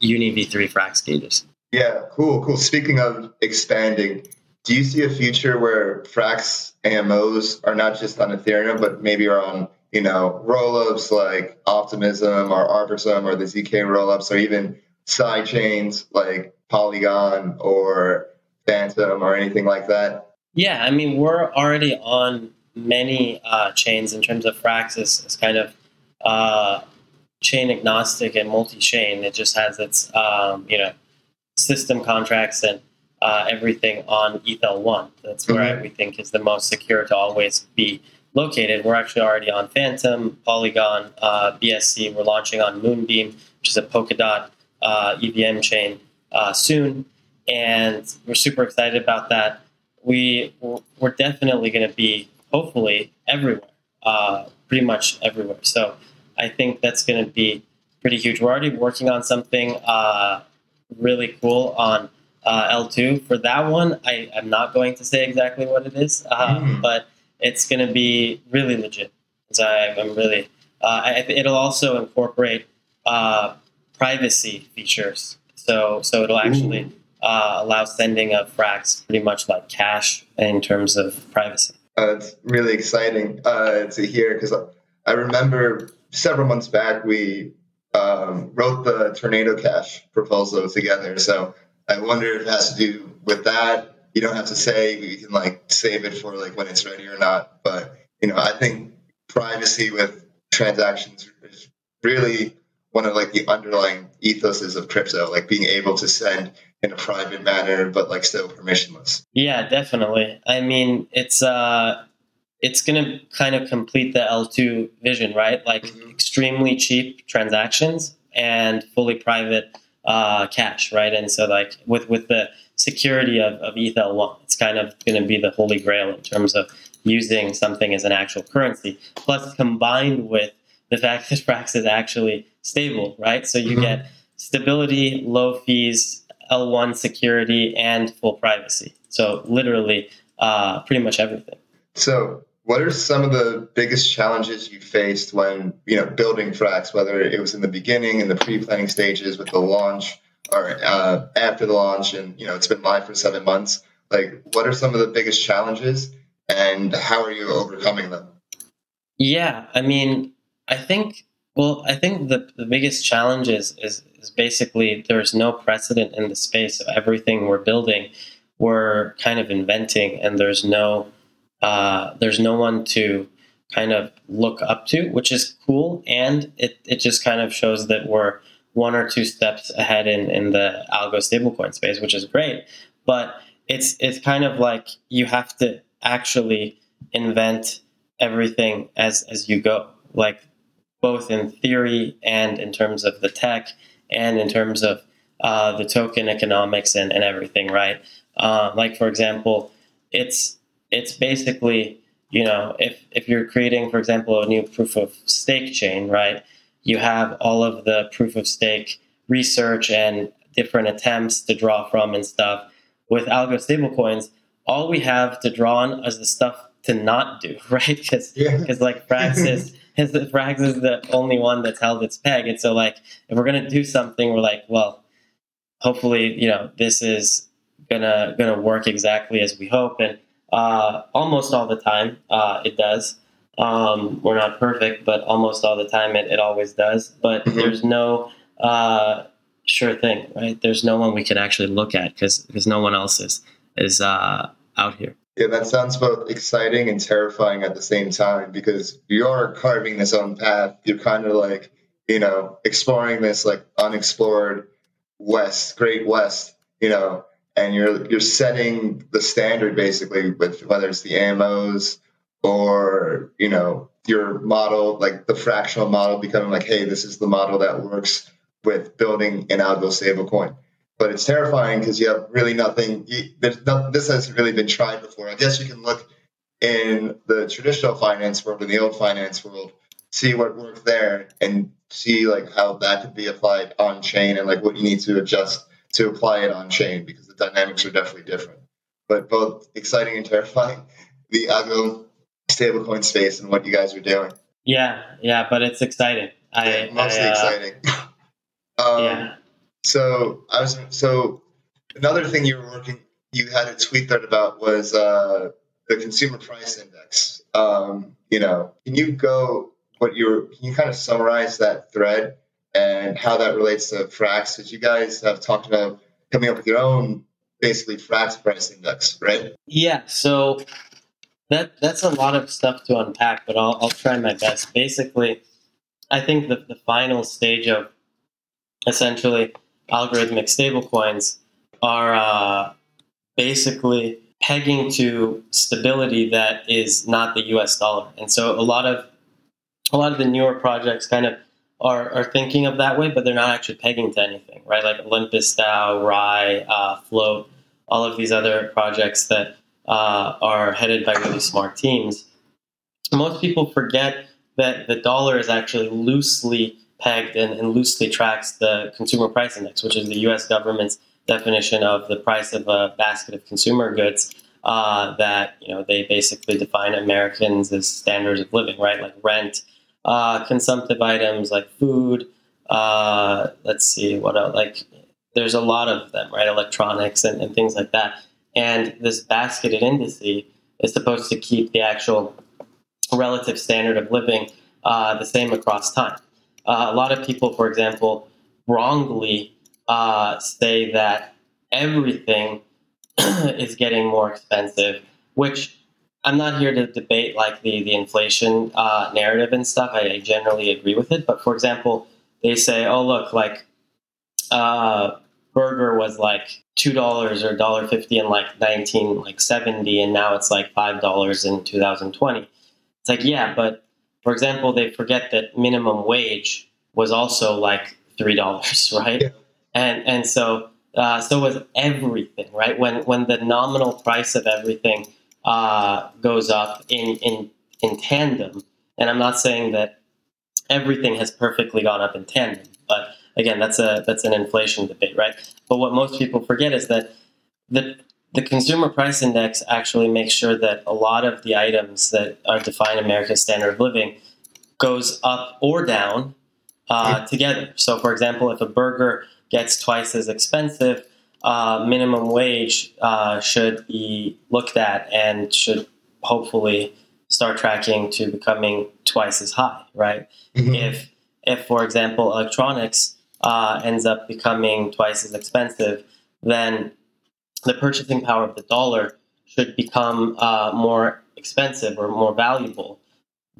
Uni V3 Frax gauges. Yeah, cool, cool. Speaking of expanding, do you see a future where Frax AMOs are not just on Ethereum, but maybe are on you know rollups like Optimism or Arbitrum or the zk rollups, or even side chains like Polygon or Fantom or anything like that? Yeah, I mean we're already on many uh, chains in terms of Frax is, is kind of uh, chain agnostic and multi-chain. It just has its um, you know system contracts and uh, everything on ETHL1. That's where mm-hmm. we think is the most secure to always be located. We're actually already on Fantom, Polygon, uh, BSC. We're launching on Moonbeam, which is a Polkadot uh, EVM chain uh, soon, and we're super excited about that. We we're definitely going to be hopefully everywhere, uh, pretty much everywhere. So I think that's going to be pretty huge. We're already working on something uh, really cool on uh, L2. For that one, I, am not going to say exactly what it is, uh, mm. but it's going to be really legit. So I, am really. Uh, I, it'll also incorporate uh, privacy features. So so it'll actually uh, allow sending of frax pretty much like cash in terms of privacy. Uh, it's really exciting to hear because I remember several months back we um, wrote the Tornado Cash proposal together. So I wonder if it has to do with that. You don't have to say you can like save it for like when it's ready or not. But you know, I think privacy with transactions is really one of like the underlying ethoses of crypto, like being able to send in a private manner, but like still permissionless. Yeah, definitely. I mean, it's uh, it's going to kind of complete the L2 vision, right? Like mm-hmm. extremely cheap transactions and fully private uh, cash, right? And so like with with the security of, of ETHL one, it's kind of going to be the holy grail in terms of using something as an actual currency. Plus, combined with the fact that Frax is actually stable, right? So you mm-hmm. get stability, low fees, L1 security, and full privacy. So literally, uh, pretty much everything. So what are some of the biggest challenges you faced when you know building Frax, whether it was in the beginning, in the pre-planning stages, with the launch, or uh, after the launch, and you know it's been live for seven months? Like, what are some of the biggest challenges, and how are you overcoming them? Yeah, I mean, I think well, I think the, the biggest challenge is, is, is basically there's no precedent in the space of everything we're building. We're kind of inventing, and there's no uh, there's no one to kind of look up to, which is cool. And it, it just kind of shows that we're one or two steps ahead in, in the algo stablecoin space, which is great. But it's it's kind of like you have to actually invent everything as as you go, like both in theory and in terms of the tech and in terms of uh, the token economics and, and everything, right? Uh, like for example, it's it's basically you know if if you're creating for example a new proof of stake chain right you have all of the proof of stake research and different attempts to draw from and stuff. With algo stablecoins all we have to draw on is the stuff to not do right? Because because yeah. like praxis is the Frax is the only one that's held its peg. And so like if we're gonna do something we're like well hopefully you know this is gonna gonna work exactly as we hope. And uh, almost all the time, uh, it does. Um, we're not perfect, but almost all the time it, it always does. But mm-hmm. there's no uh, sure thing, right? There's no one we can actually look at because because no one else is is uh, out here. Yeah, that sounds both exciting and terrifying at the same time because you're carving this own path. You're kind of like you know exploring this like unexplored west, great west. You know, and you're you're setting the standard basically with whether it's the AMOs or you know your model like the fractional model becoming like hey this is the model that works with building an algo stablecoin. But it's terrifying because you have really nothing no, this hasn't really been tried before. I guess you can look in the traditional finance world in the old finance world see what worked there and see like how that could be applied on chain and like what you need to adjust to apply it on chain because the dynamics are definitely different. But both exciting and terrifying, the algo stablecoin space and what you guys are doing. Yeah, yeah, but it's exciting. I, yeah, mostly I, uh, exciting. um, yeah. So I was so another thing you were working you had a tweet thread about was uh, the consumer price index. Um, you know, can you go what you were? Can you kind of summarize that thread and how that relates to Frax? Because you guys have talked about coming up with your own basically Frax price index, right? Yeah. So that that's a lot of stuff to unpack, but I'll I'll try my best. Basically, I think the the final stage of essentially algorithmic stablecoins are uh, basically pegging to stability that is not the U.S. dollar, and so a lot of a lot of the newer projects kind of are, are thinking of that way, but they're not actually pegging to anything, right? Like Olympus DAO, Rai, uh, Float, all of these other projects that uh, are headed by really smart teams. Most people forget that the dollar is actually loosely pegged and, and loosely tracks the consumer price index, which is the U.S. government's definition of the price of a basket of consumer goods. Uh, that you know they basically define Americans as standards of living, right? Like rent, uh, consumptive items like food. Uh, let's see what else. Like there's a lot of them, right? Electronics and, and things like that. And this basketed indice is supposed to keep the actual relative standard of living uh, the same across time. Uh, a lot of people, for example, wrongly uh, say that everything is getting more expensive, which I'm not here to debate like the the inflation uh, narrative and stuff. I, I, generally agree with it, but for example, they say, "Oh, look, like uh, burger was like two dollars or dollar fifty in like nineteen like seventy, and now it's like five dollars in 2020." It's like, yeah, but for example, they forget that minimum wage was also like three dollars, right? Yeah. And and so uh, so was everything, right? When when the nominal price of everything uh, goes up in in in tandem, and I'm not saying that everything has perfectly gone up in tandem, but again, that's a that's an inflation debate, right? But what most people forget is that the the consumer price index actually makes sure that a lot of the items that are define America's standard of living goes up or down uh, together. So, for example, if a burger gets twice as expensive, uh, minimum wage uh, should be looked at and should hopefully start tracking to becoming twice as high, right? Mm-hmm. If, if for example, electronics uh, ends up becoming twice as expensive, then the purchasing power of the dollar should become uh, more expensive or more valuable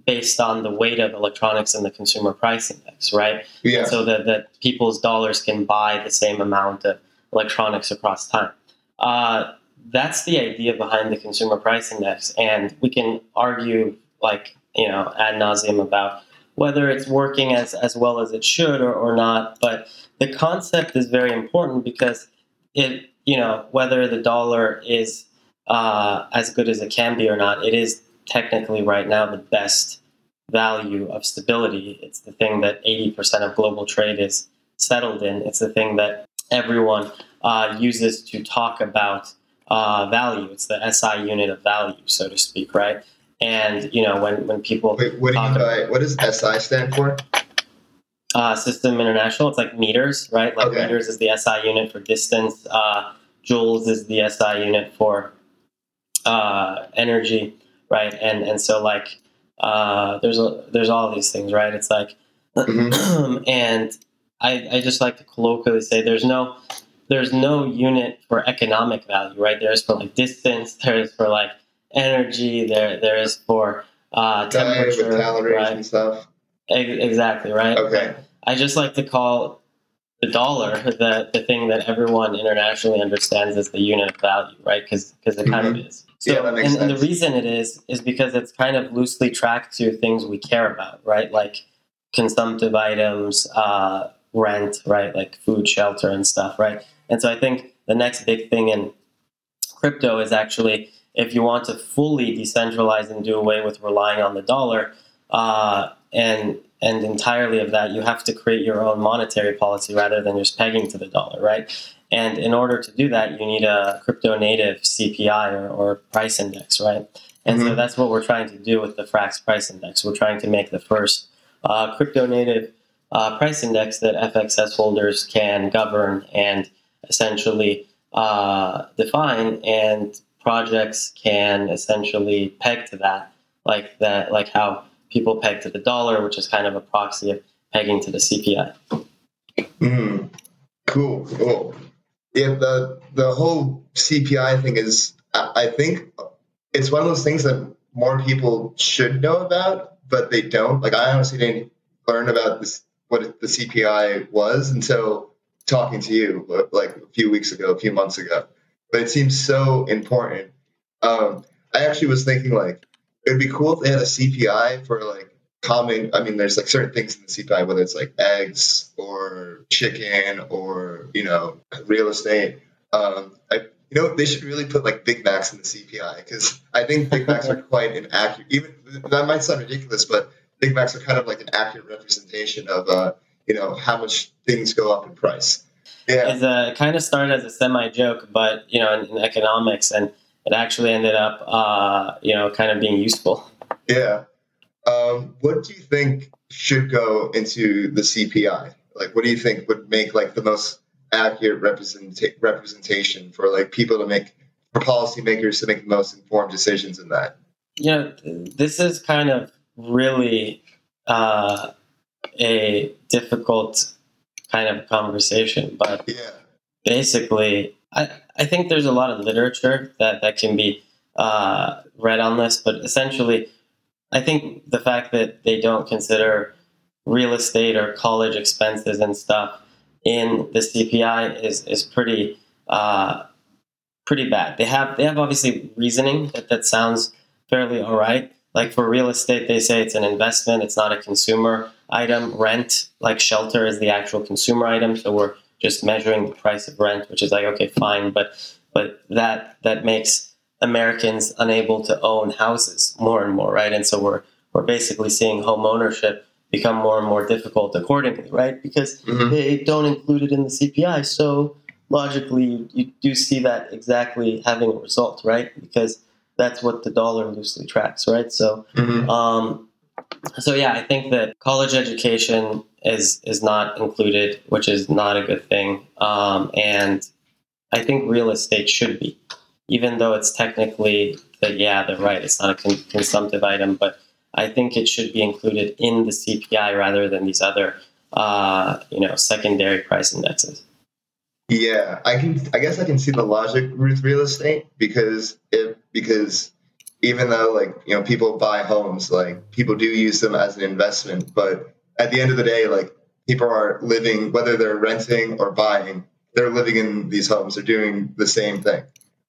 based on the weight of electronics in the consumer price index, right? Yeah. So that, that people's dollars can buy the same amount of electronics across time. Uh, that's the idea behind the consumer price index, and we can argue like you know ad nauseum about whether it's working as as well as it should or, or not. But the concept is very important because it you know whether the dollar is uh, as good as it can be or not, it is technically right now the best value of stability. It's the thing that 80% of global trade is settled in. It's the thing that everyone uh, uses to talk about uh, value. It's the SI unit of value, so to speak, right? And you know, when when people Wait, what do you about, what does SI stand for? Uh, System International. It's like meters, right? Like okay. meters is the SI unit for distance. Uh, joules is the SI unit for uh, energy, right? And and so like uh, there's a, there's all these things, right? It's like, mm-hmm. and I, I just like to colloquially say there's no there's no unit for economic value, right? There's for like distance, there's for like energy, there there is for uh, temperature, right? and stuff. exactly, right? Okay. I just like to call the dollar the, the thing that everyone internationally understands as the unit of value, right? Because because it mm-hmm. kind of mm-hmm. is. So, yeah, that makes and, sense. and the reason it is is because it's kind of loosely tracked to things we care about, right? Like consumptive items, uh, rent, right? Like food, shelter, and stuff, right? And so I think the next big thing in crypto is actually if you want to fully decentralize and do away with relying on the dollar, uh, and and entirely of that, you have to create your own monetary policy rather than just pegging to the dollar, right? And in order to do that, you need a crypto native CPI or, or price index, right? And mm-hmm. so that's what we're trying to do with the Frax price index. We're trying to make the first uh, crypto native uh, price index that FXS holders can govern and essentially uh, define, and projects can essentially peg to that, like that, like how people peg to the dollar, which is kind of a proxy of pegging to the CPI. Mm, cool, cool. Yeah, the the whole CPI thing is, I think it's one of those things that more people should know about, but they don't. Like I honestly didn't learn about this what the CPI was until talking to you like a few weeks ago, a few months ago. But it seems so important. Um, I actually was thinking like it'd be cool if they had a CPI for like common. I mean, there's like certain things in the CPI, whether it's like eggs or chicken or you know real estate. Um, I, you know, they should really put like Big Macs in the CPI because I think Big Macs are quite inaccurate. Even that might sound ridiculous, but Big Macs are kind of like an accurate representation of uh, you know how much things go up in price. Yeah, a, it kind of started as a semi joke, but you know, in, in, economics, and it actually ended up uh, you know kind of being useful. Yeah. Um, what do you think should go into the CPI? Like, what do you think would make like the most accurate representa- representation for like people to make for policymakers to make the most informed decisions in that? Yeah, this is kind of really uh, a difficult kind of conversation, but yeah. basically, I, I think there's a lot of literature that, that can be uh, read on this, but essentially, I think the fact that they don't consider real estate or college expenses and stuff in the CPI is is pretty uh, pretty bad. They have they have obviously reasoning that that sounds fairly all right. Like for real estate, they say it's an investment; it's not a consumer item. Rent, like shelter, is the actual consumer item. So we're just measuring the price of rent, which is like okay, fine, but but that that makes Americans unable to own houses more and more, right? And so we're we're basically seeing home ownership become more and more difficult accordingly, right? Because mm-hmm. they don't include it in the CPI. So logically, you, you, do see that exactly having a result, right? Because that's what the dollar loosely tracks, right? So, mm-hmm. um, so yeah, I think that college education is is not included, which is not a good thing, um, and I think real estate should be, even though it's technically that yeah, they're right, it's not a con- consumptive item, but I think it should be included in the CPI rather than these other, uh, you know, secondary price indexes. Yeah, I can. I guess I can see the logic with real estate because if because even though like you know people buy homes, like people do use them as an investment, but at the end of the day, like people are living whether they're renting or buying, they're living in these homes. They're doing the same thing.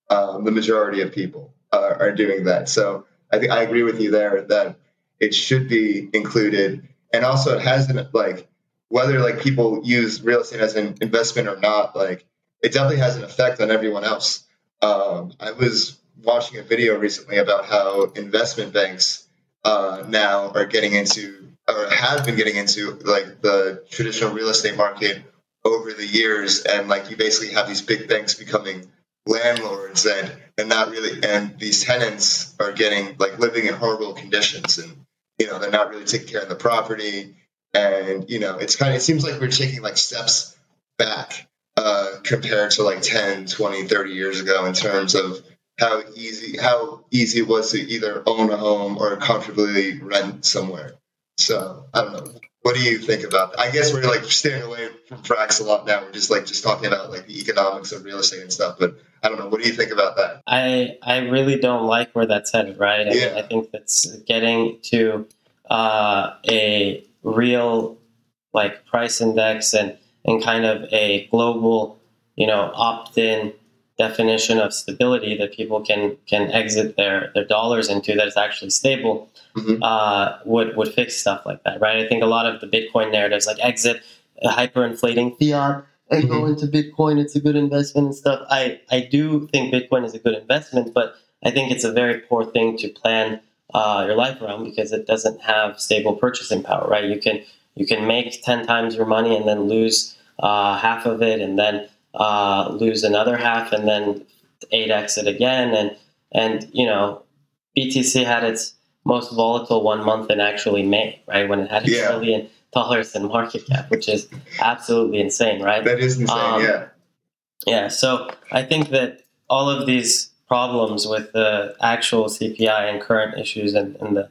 Um, the majority of people are, are doing that. So I think I agree with you there that it should be included. And also, it has an like whether like people use real estate as an investment or not, like it definitely has an effect on everyone else. Um, I was watching a video recently about how investment banks uh, now are getting into or have been getting into like the traditional real estate market over the years, and like you basically have these big banks becoming landlords and and not really and these tenants are getting like living in horrible conditions and you know they're not really taking care of the property. And you know it's kind of it seems like we're taking like steps back uh, compared to like 10 20 30 years ago in terms of how easy how easy it was to either own a home or comfortably rent somewhere so i don't know what do you think about that? I guess we're like staying away from Frax a lot now. We're just like just talking about like the economics of real estate and stuff. But I don't know. What do you think about that? I I really don't like where that's headed. Right. I, yeah. I think that's getting to uh, a real like price index and and kind of a global you know opt-in definition of stability that people can can exit their their dollars into that is actually stable mm-hmm. uh, would would fix stuff like that, right? I think a lot of the Bitcoin narratives like exit hyperinflating fiat and mm-hmm. go into Bitcoin. It's a good investment and stuff. I I do think Bitcoin is a good investment, but I think it's a very poor thing to plan uh, your life around because it doesn't have stable purchasing power, right? You can you can make ten times your money and then lose uh, half of it, and then uh, lose another half, and then eight x it again, and and you know BTC had its most volatile one month in actually May, right? When it had a yeah. trillion dollars in market cap, which is absolutely insane, right? That is insane, um, yeah. Yeah, so I think that all of these problems with the actual CPI and current issues in, in the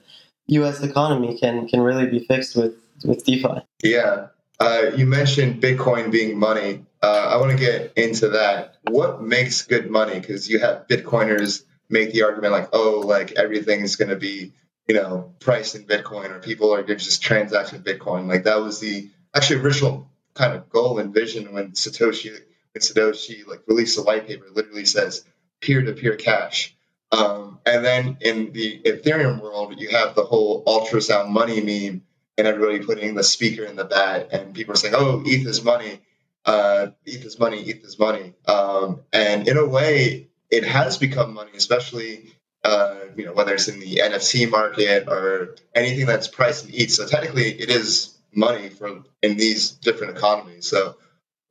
U.S. economy can can really be fixed with with DeFi. Yeah, uh, you mentioned Bitcoin being money. Uh, I want to get into that. What makes good money? Because you have Bitcoiners make the argument like, oh, like everything's going to be you know priced in Bitcoin, or people are just transacting Bitcoin. Like that was the actually original kind of goal and vision when Satoshi when Satoshi like released a white paper. literally says peer-to-peer cash. Um, and then in the Ethereum world, you have the whole ultrasound money meme, and everybody putting the speaker in the bat, and people are saying, "Oh, ETH is money, uh, ETH is money, ETH is money." Um, and in a way, it has become money, especially uh, you know whether it's in the NFT market or anything that's priced in ETH. So technically, it is money for in these different economies. So,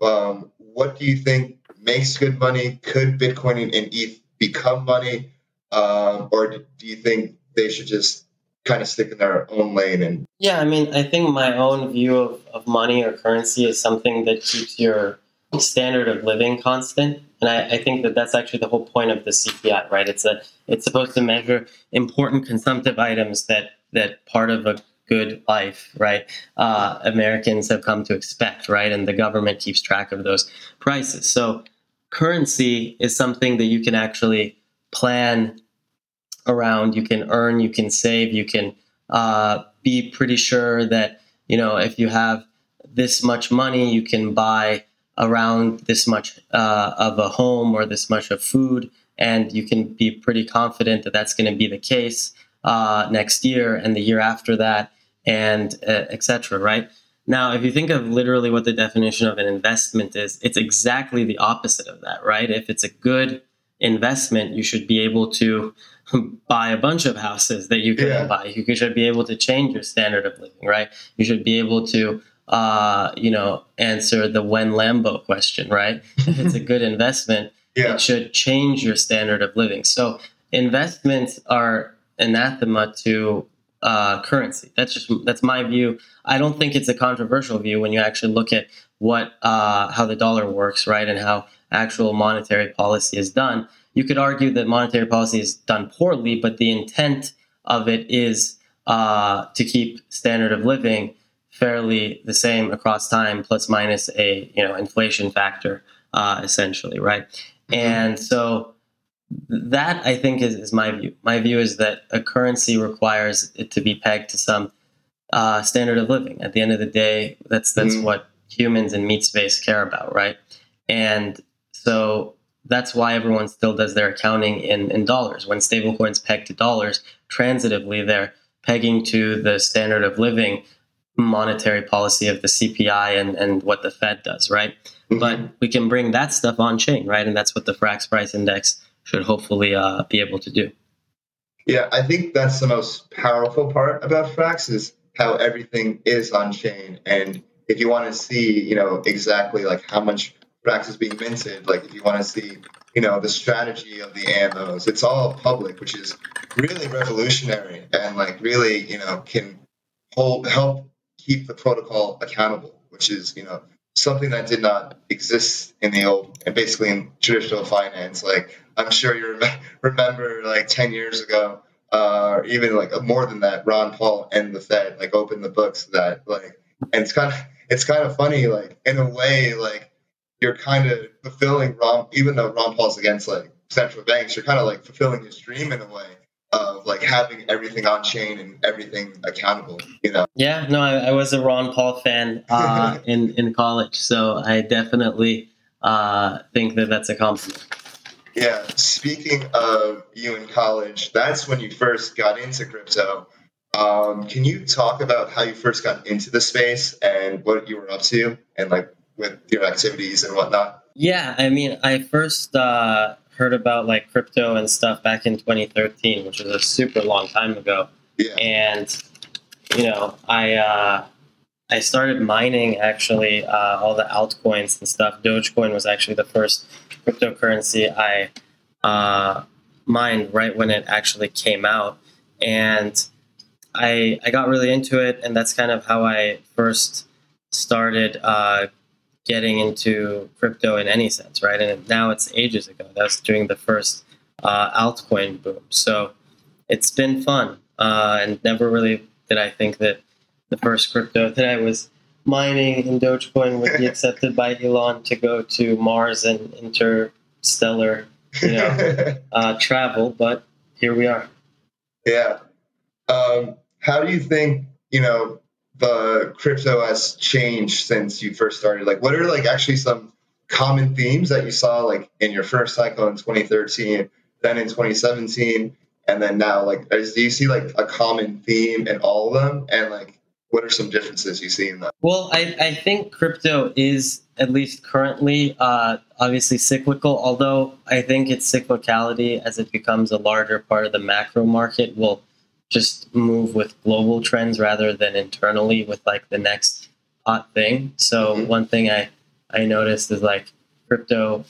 um, what do you think makes good money? Could Bitcoin and ETH become money, um, or do you think they should just kind of stick in their own lane? And yeah, I mean, I think my own view of, of money or currency is something that keeps your standard of living constant, and I, I think that that's actually the whole point of the CPI, right? It's a it's supposed to measure important consumptive items that that part of a good life, right? Uh, Americans have come to expect, right? And the government keeps track of those prices. So currency is something that you can actually plan around. You can earn, you can save, you can uh, be pretty sure that you know if you have this much money, you can buy around this much uh, of a home or this much of food, and you can be pretty confident that that's going to be the case uh, next year and the year after that and uh, etc. Right now, if you think of literally what the definition of an investment is, it's exactly the opposite of that. Right? If it's a good investment, you should be able to buy a bunch of houses that you can yeah. buy. You should be able to change your standard of living. Right? You should be able to uh, you know, answer the when Lambo question, right? if it's a good investment, yeah. it should change your standard of living. So investments are anathema to uh, currency. That's just that's my view. I don't think it's a controversial view when you actually look at what uh, how the dollar works, right, and how actual monetary policy is done. You could argue that monetary policy is done poorly, but the intent of it is uh, to keep standard of living fairly the same across time, plus minus a you know inflation factor, uh, essentially, right? Mm-hmm. And so that I think is, is my view. My view is that a currency requires it to be pegged to some uh, standard of living. At the end of the day, that's that's mm. what humans in meat space care about, right? And so that's why everyone still does their accounting in, in dollars. When stablecoins peg to dollars, transitively they're pegging to the standard of living monetary policy of the CPI and, and what the Fed does, right? Mm-hmm. But we can bring that stuff on chain, right? And that's what the Frax price index should hopefully uh, be able to do. Yeah, I think that's the most powerful part about Frax is how everything is on chain. And if you want to see, you know, exactly like how much Frax is being minted, like if you want to see, you know, the strategy of the AMOs, it's all public, which is really revolutionary and like really, you know, can hold help keep the protocol accountable, which is, you know, something that did not exist in the old and basically in traditional finance. Like I'm sure you rem- remember like 10 years ago, uh, or even like more than that, Ron Paul and the Fed like opened the books that like, and it's kind of, it's kind of funny, like in a way, like you're kind of fulfilling Ron, even though Ron Paul's against like central banks, you're kind of like fulfilling his dream in a way of like having everything on chain and everything accountable you know? Yeah no i, I was a ron paul fan uh, in in college so i definitely uh, think that that's a compliment. Yeah speaking of you in college that's when you first got into crypto. Um, can you talk about how you first got into the space and what you were up to and like with your activities and whatnot yeah i mean i first uh, heard about like crypto and stuff back in 2013, which was a super long time ago. Yeah. And you know, I uh, I started mining actually uh, all the altcoins and stuff. Dogecoin was actually the first cryptocurrency I uh, mined right when it actually came out, and I I got really into it, and that's kind of how I first started uh, getting into crypto in any sense, right? And now it's ages ago. That was during the first uh, altcoin boom. So it's been fun, uh, and never really did I think that the first crypto that I was mining in Dogecoin would be accepted by Elon to go to Mars and interstellar, you know, uh, travel. But here we are. Yeah. Um, how do you think you know the crypto has changed since you first started? Like, what are like actually some common themes that you saw like in your first cycle in 2013, then in 2017, and then now? Like, do you see like a common theme in all of them? And like, what are some differences you see in that? Well, I, I think crypto is at least currently uh, obviously cyclical. Although I think its cyclicality, as it becomes a larger part of the macro market, will just move with global trends rather than internally with like the next hot thing. So mm-hmm. one thing I I noticed is like crypto,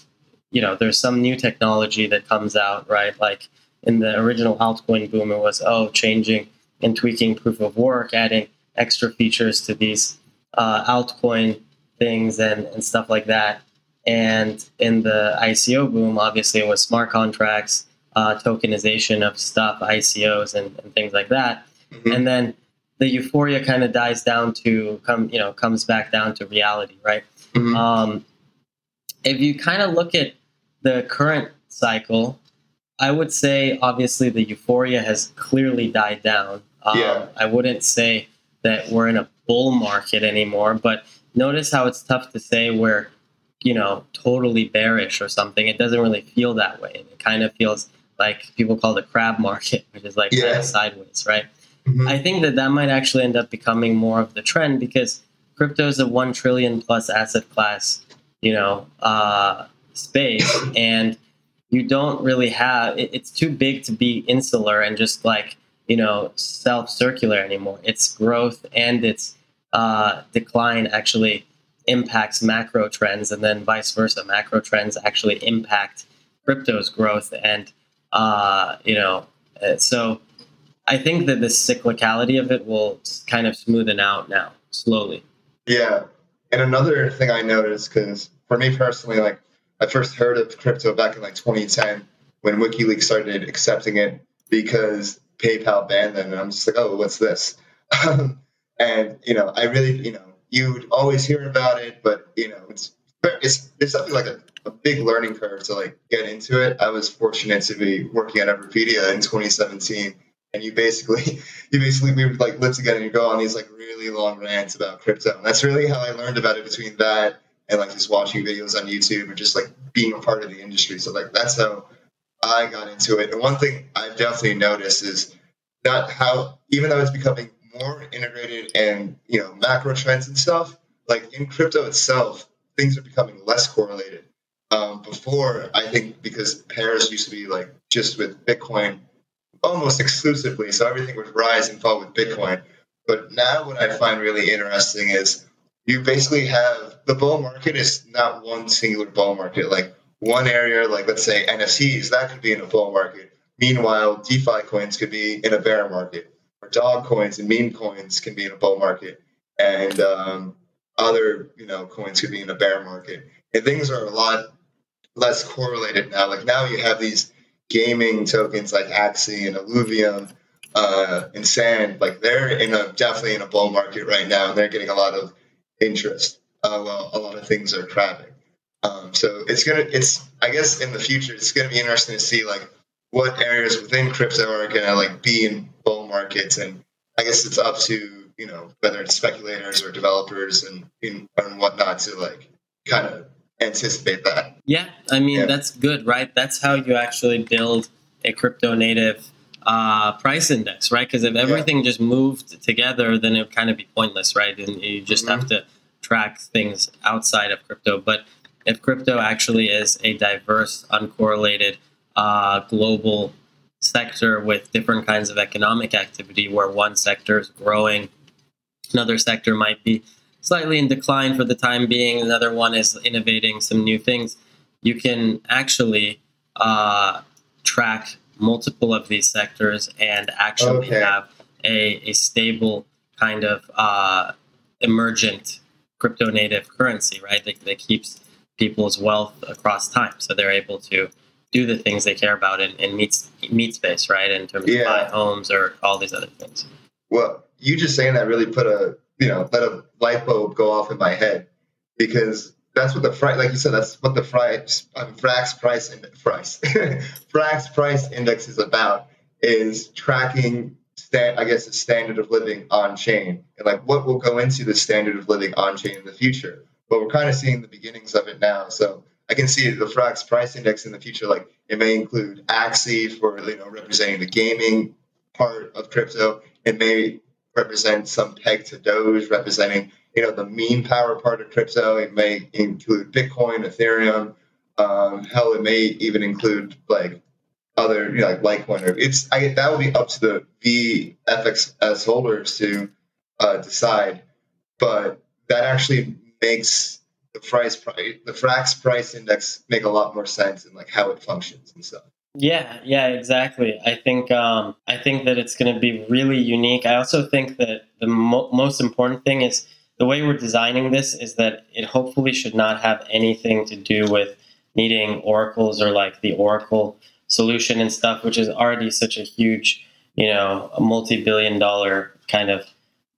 you know, there's some new technology that comes out, right? Like in the original altcoin boom, it was oh changing and tweaking proof of work, adding extra features to these uh, altcoin things and, and stuff like that. And in the ICO boom, obviously it was smart contracts, uh, tokenization of stuff, ICOs, and, and things like that. Mm-hmm. And then the euphoria kind of dies down to come, you know, comes back down to reality, right? Mm-hmm. Um, if you kind of look at the current cycle, I would say obviously the euphoria has clearly died down. Um, yeah. I wouldn't say that we're in a bull market anymore, but notice how it's tough to say we're, you know, totally bearish or something. It doesn't really feel that way. It kind of feels like people call the crab market, which is like yeah. kind of sideways, right? Mm-hmm. I think that that might actually end up becoming more of the trend because crypto is a one trillion plus asset class, you know, uh, space, and you don't really have. It, it's too big to be insular and just like you know self circular anymore. Its growth and its uh, decline actually impacts macro trends, and then vice versa. Macro trends actually impact crypto's growth, and uh, you know, uh, so I think that the cyclicality of it will kind of smoothen out now slowly. Yeah, and another thing I noticed because for me personally, like I first heard of crypto back in like 2010 when WikiLeaks started accepting it because PayPal banned them, and I'm just like, oh, what's this? and you know, I really, you know, you'd always hear about it, but you know, it's it's it's something like a, a big learning curve to like get into it. I was fortunate to be working at Everipedia in 2017, and you basically you basically we would like live together and you go on these like really long rants about crypto. And that's really how I learned about it between that and like just watching videos on YouTube and just like being a part of the industry. So like that's how I got into it. And one thing I've definitely noticed is not how even though it's becoming more integrated and you know macro trends and stuff, like in crypto itself, things are becoming less correlated. Um, before, I think because pairs used to be like just with Bitcoin almost exclusively, so everything would rise and fall with Bitcoin. But now, what I find really interesting is you basically have the bull market is not one singular bull market. Like one area, like let's say NFTs, that could be in a bull market. Meanwhile, DeFi coins could be in a bear market, or dog coins and meme coins can be in a bull market, and um, other you know coins could be in a bear market. And things are a lot less correlated now. Like now you have these gaming tokens like Axie and Illuvium uh, and Sand. Like they're in a definitely in a bull market right now, and they're getting a lot of interest. Uh, well, a lot of things are crabbing. Um, so it's gonna, it's I guess in the future it's gonna be interesting to see like what areas within crypto are gonna like be in bull markets, and I guess it's up to you know whether it's speculators or developers and and whatnot to like kind of anticipate that. Yeah, I mean yeah. that's good, right? That's how you actually build a crypto native uh, price index, right? Because if everything yeah. just moved together, then it would kind of be pointless, right? And you just mm-hmm. have to track things outside of crypto. But if crypto actually is a diverse, uncorrelated, uh, global sector with different kinds of economic activity, where one sector is growing, another sector might be slightly in decline for the time being, another one is innovating some new things. You can actually uh, track multiple of these sectors and actually okay. have a, a stable kind of uh, emergent crypto native currency, right? That, that keeps people's wealth across time, so they're able to do the things they care about in, in meat meat space, right? In terms Yeah. of buy homes or all these other things. Well, you just saying that really put a you know let a light bulb go off in my head because that's what the fri like you said that's what the Frax um, Frax price index price Frax price index is about is tracking sta- I guess the standard of living on chain and like what will go into the standard of living on chain in the future. But we're kind of seeing the beginnings of it now, so I can see the Frax price index in the future. Like it may include Axie for you know representing the gaming part of crypto. It may represent some peg to Doge, representing you know the mean power part of crypto. It may include Bitcoin, Ethereum. Um, hell, it may even include like other you know, like Litecoin. Or it's I, that will be up to the veFXS holders to uh, decide. But that actually makes the price price the Frax price index make a lot more sense and like how it functions and stuff. Yeah, yeah, exactly. I think um, I think that it's going to be really unique. I also think that the mo- most important thing is the way we're designing this is that it hopefully should not have anything to do with needing oracles or like the Oracle solution and stuff, which is already such a huge, you know, multi-billion dollar kind of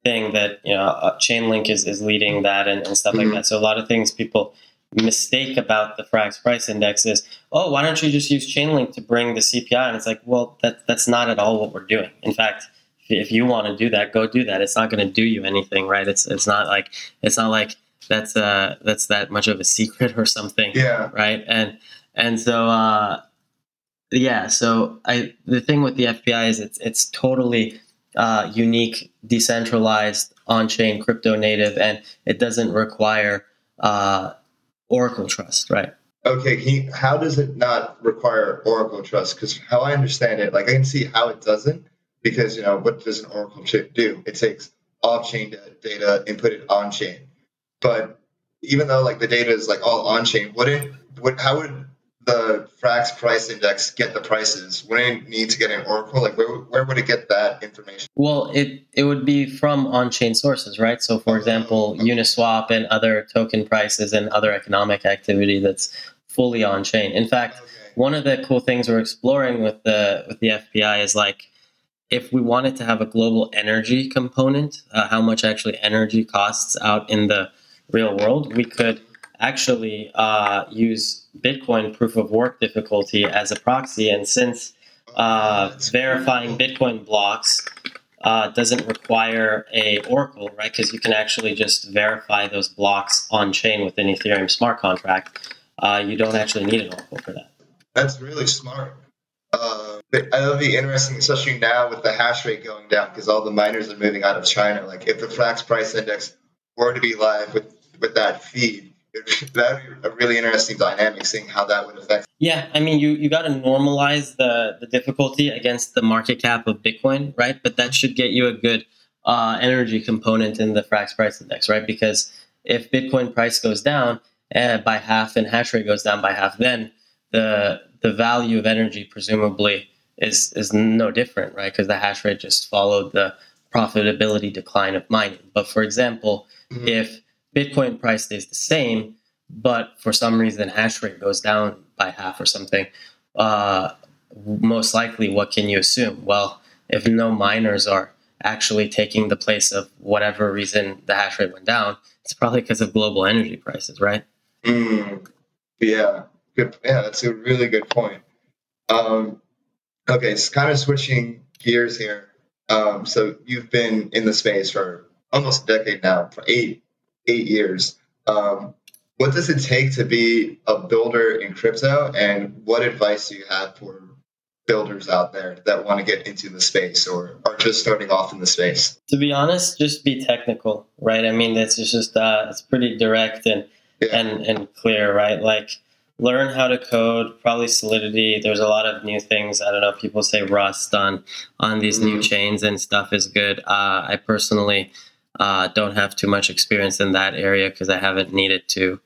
thing that you know uh, Chainlink is is leading that and, and stuff Mhm. like that. So a lot of things people mistake about the Frax price index is oh, why don't you just use Chainlink to bring the CPI? And it's like, well, that that's not at all what we're doing. In fact, if if you want to do that, go do that. It's not going to do you anything, right? It's it's not like it's not like that's uh that's that much of a secret or something, Yeah. right? And and so uh, yeah, so I the thing with the FPI is it's it's totally uh, unique, decentralized, on-chain, crypto native, and it doesn't require uh, Oracle trust, right? Okay, how does it not require Oracle trust? Because how I understand it, like I can see how it doesn't, because you know what does an Oracle chip do? It takes off-chain data and put it on-chain. But even though like the data is like all on-chain, wouldn't would how would the Frax price index get the prices? Wouldn't it need to get an Oracle? Like where where would it get that information? Well, it it would be from on-chain sources, right? So, for example, Uniswap and other token prices and other economic activity that's fully on-chain. In fact, Okay. one of the cool things we're exploring with the with the FPI is like if we wanted to have a global energy component, uh, how much actually energy costs out in the real world, we could actually uh, use Bitcoin proof of work difficulty as a proxy. And since uh, verifying. Bitcoin blocks uh, doesn't require a Oracle, right? Because you can actually just verify those blocks on chain with an Ethereum smart contract. Uh, you don't actually need an Oracle for that. That's really smart. Uh, that'll be interesting, especially now with the hash rate going down, because all the miners are moving out of China. Like if the Frax price index were to be live with with that feed, that would be a really interesting dynamic, seeing how that would affect. Yeah, I mean, you, you got to normalize the, the difficulty against the market cap of Bitcoin, right? But that should get you a good uh, energy component in the Frax price index, right? Because if Bitcoin price goes down uh, by half and hash rate goes down by half, then the the value of energy presumably is is no different, right? Because the hash rate just followed the profitability decline of mining. But for example, Mhm. if Bitcoin price stays the same, but for some reason hash rate goes down by half or something, uh, most likely what can you assume? Well, if no miners are actually taking the place of whatever reason the hash rate went down, it's probably because of global energy prices, right? Mm, yeah, good. Yeah, that's a really good point. Um, okay, it's kind of switching gears here. Um, so you've been in the space for almost a decade now, for eight eight years. Um, what does it take to be a builder in crypto, and what advice do you have for builders out there that want to get into the space or are just starting off in the space? To be honest, just be technical, right? I mean, it's just uh, it's pretty direct and Yeah. and and clear, right? Like learn how to code, probably Solidity. There's a lot of new things. I don't know. People say Rust on on these new Mhm. chains and stuff is good. Uh, I personally uh, don't have too much experience in that area because I haven't needed to.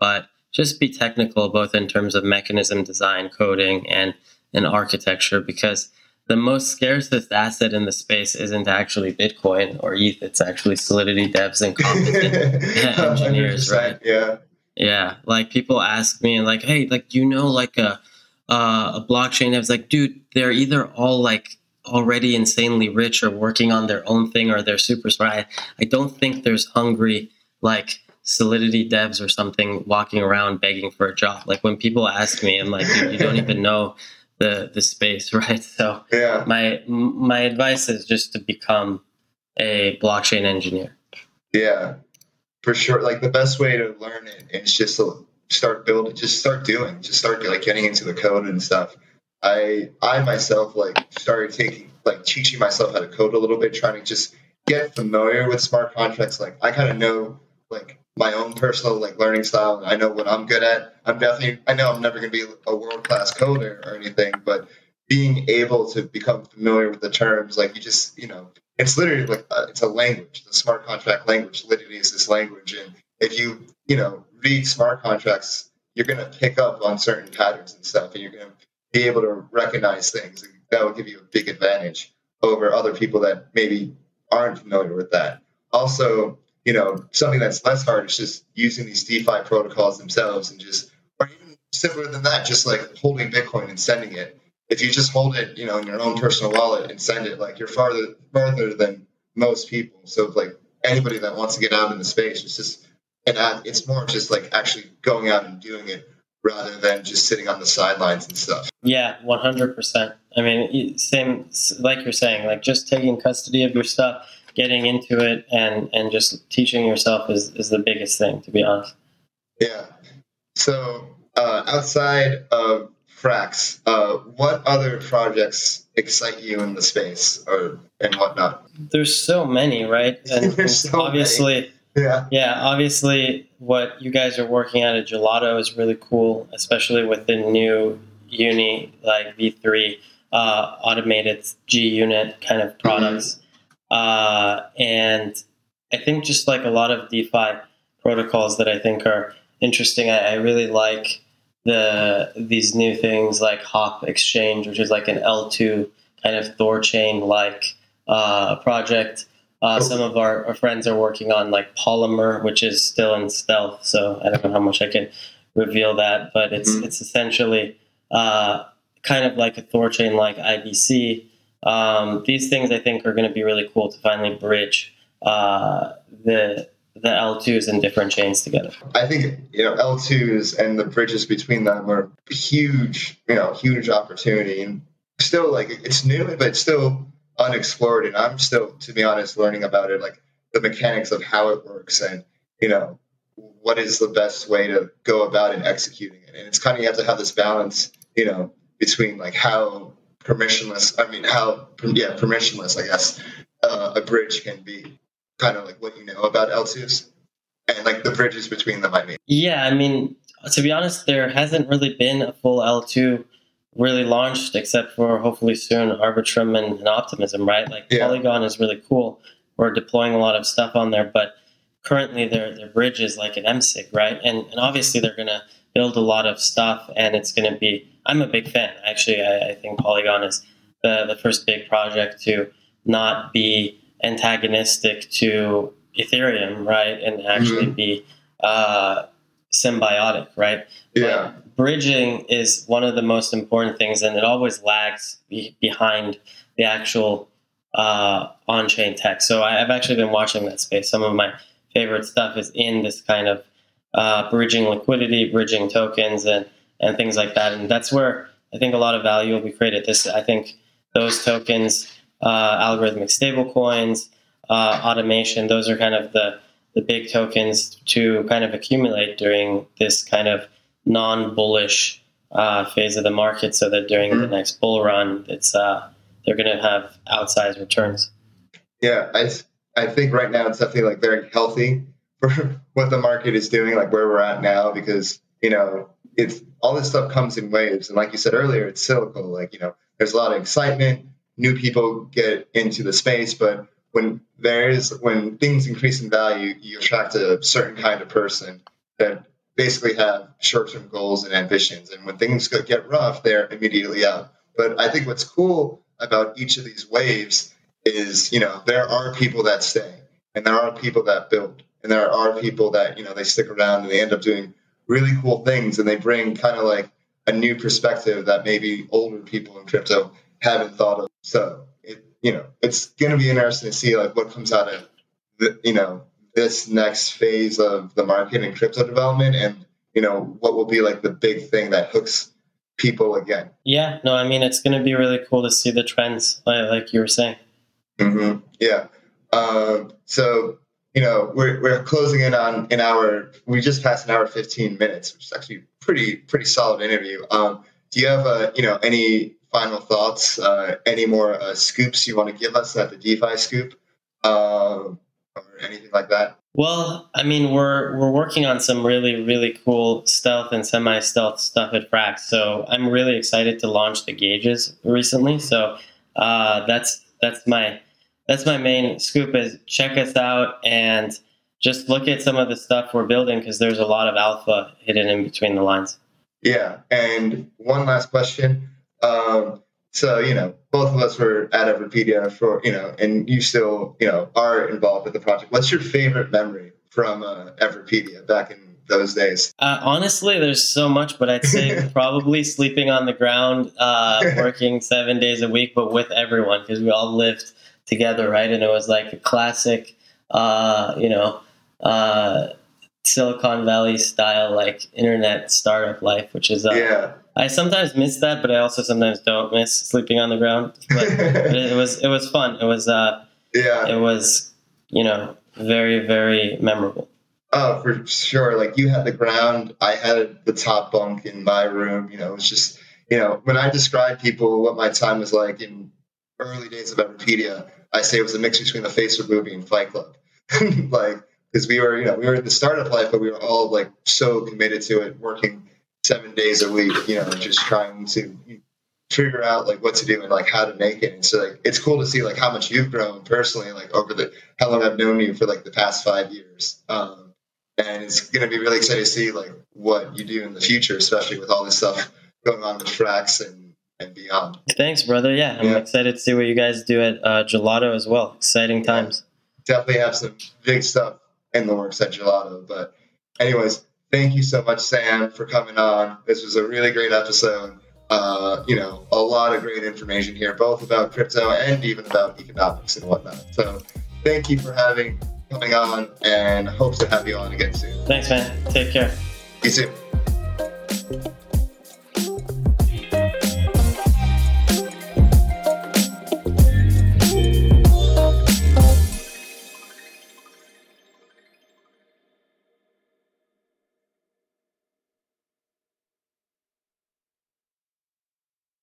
But just be technical, both in terms of mechanism design, coding, and and architecture, because the most scarcest asset in the space isn't actually Bitcoin or ETH. It's actually Solidity devs and competent engineers, right? Yeah. Yeah. Like people ask me, like, hey, like, you know like a uh, a blockchain devs? Like, dude, they're either all like already insanely rich or working on their own thing or they're super smart. I, I don't think there's hungry like solidity devs or something walking around begging for a job. Like when people ask me, I'm like, dude, you don't even know the the space, right? So Yeah. my my advice is just to become a blockchain engineer. Yeah. For sure. Like the best way to learn it is just to start building, just start doing, just start like getting into the code and stuff. I I myself like started taking like teaching myself how to code a little bit, trying to just get familiar with smart contracts. Like I kind of know like my own personal like learning style. I know what I'm good at. I'm definitely I know I'm never gonna be a world class coder or anything, but being able to become familiar with the terms, like you just you know, it's literally like a, it's a language. The smart contract language literally is this language, and if you you know read smart contracts, you're gonna pick up on certain patterns and stuff, and you're gonna be able to recognize things, that will give you a big advantage over other people that maybe aren't familiar with that. Also, you know, something that's less hard is just using these DeFi protocols themselves and just, or even simpler than that, just like holding Bitcoin and sending it. If you just hold it, you know, in your own personal wallet and send it, like you're farther farther than most people. So like anybody that wants to get out in the space, it's just and it's more just like actually going out and doing it rather than just sitting on the sidelines and stuff. Yeah, one hundred percent. I mean, same like you're saying, like just taking custody of your stuff, getting into it, and and just teaching yourself is is the biggest thing, to be honest. Yeah. So uh, outside of Frax, uh, what other projects excite you in the space or and whatnot? There's so many, right? And There's so obviously. many. Yeah. Yeah, obviously, what you guys are working on at Gelato is really cool, especially with the new Uni like V3 uh, automated G-UNI kind of products. Uh, and I think just like a lot of DeFi protocols that I think are interesting. I, I really like the these new things like Hop Exchange, which is like an L2 kind of THORChain like uh, project. Uh, some of our, our friends are working on like Polymer, which is still in stealth. So I don't know how much I can reveal that, but it's Mhm. it's essentially uh, kind of like a THORChain, like IBC. Um, these things I think are going to be really cool to finally bridge uh, the the L2s and different chains together. I think you know L2s and the bridges between them are huge, you know, huge opportunity and still like it's new, but it's still unexplored. And I'm still, to be honest, learning about it, like the mechanics of how it works and you know what is the best way to go about and executing it. And it's kind of you have to have this balance, you know, between like how permissionless. I mean, how yeah, permissionless. I guess uh, a bridge can be kind of like what you know about L2s and like the bridges between them. I mean. Yeah, I mean, to be honest, there hasn't really been a full L2 really launched except for hopefully soon Arbitrum and, and Optimism, right? Like Yeah. Polygon is really cool. We're deploying a lot of stuff on there, but currently their their bridge is like an MSIG, right? And and obviously they're gonna build a lot of stuff and it's gonna be I'm a big fan. Actually I, I think Polygon is the, the first big project to not be antagonistic to Ethereum, right? And actually be uh, symbiotic, right? Yeah. Bridging is one of the most important things, and it always lags be- behind the actual uh, on-chain tech. So I, I've actually been watching that space. Some of my favorite stuff is in this kind of uh, bridging liquidity, bridging tokens, and and things like that. And that's where I think a lot of value will be created. This I think those tokens, uh, algorithmic stablecoins, uh, automation, those are kind of the the big tokens to kind of accumulate during this kind of non-bullish uh, phase of the market, so that during the Mhm. next bull run, it's uh, they're going to have outsized returns. Yeah, I, I think right now it's definitely like very healthy for what the market is doing, like where we're at now, because you know it's all this stuff comes in waves, and like you said earlier, it's cyclical. Like you know, there's a lot of excitement, new people get into the space, but when there's when things increase in value, you attract a certain kind of person that basically have short-term goals and ambitions, and when things get rough, they're immediately out. But I think what's cool about each of these waves is, you know, there are people that stay and there are people that build and there are people that, you know, they stick around and they end up doing really cool things and they bring kind of like a new perspective that maybe older people in crypto haven't thought of. So, it, you know, it's going to be interesting to see like what comes out of, the, you know, this next phase of the market and crypto development and, you know, what will be like the big thing that hooks people again. Yeah, no, I mean, it's going to be really cool to see the trends, like, like you were saying. Mm-hmm. Yeah. Um, so, you know, we're, we're closing in on an hour. We just passed an hour 15 minutes, which is actually pretty, pretty solid interview. Um, do you have, uh, you know, any final thoughts, uh, any more uh, scoops you want to give us at the DeFi scoop um, or anything like that? Well, I mean, we're we're working on some really really cool stealth and semi stealth stuff at Frax. So I'm really excited to launch the gauges recently. So uh, that's that's my that's my main scoop. Is check us out and just look at some of the stuff we're building because there's a lot of alpha hidden in between the lines. Yeah, and one last question. Um, so you know, both of us were at Everipedia for you know, and you still you know are involved with the project. What's your favorite memory from uh, Everipedia back in those days? Uh, honestly, there's so much, but I'd say probably sleeping on the ground, uh, working seven days a week, but with everyone because we all lived together, right? And it was like a classic, uh, you know. Uh, Silicon Valley style like internet startup life, which is uh, yeah. I sometimes miss that, but I also sometimes don't miss sleeping on the ground. But, but it was it was fun. It was uh yeah. it was you know very very memorable. Oh, for sure. Like you had the ground, I had the top bunk in my room. You know, it was just you know when I describe people what my time was like in early days of Everipedia, I say it was a mix between the Facebook movie and Fight Club. like because we were, you know, we were in the startup life, but we were all like so committed to it, working seven days a week, you know, just trying to figure out like what to do and like how to make it. And so like it's cool to see like how much you've grown personally, like over the how long I've known you for like the past five years. Um, and it's gonna be really exciting to see like what you do in the future, especially with all this stuff going on with Frax and and beyond. Thanks, brother. Yeah, I'm Yeah. excited to see what you guys do at uh, Gelato as well. Exciting times. definitely have some big stuff in the works at Gelato. But, anyways, thank you so much, Sam, for coming on. This was a really great episode. Uh, you know, a lot of great information here, both about crypto and even about economics and whatnot. So, thank you for having coming on, and hope to have you on again soon. Thanks, man. Take care. See you too.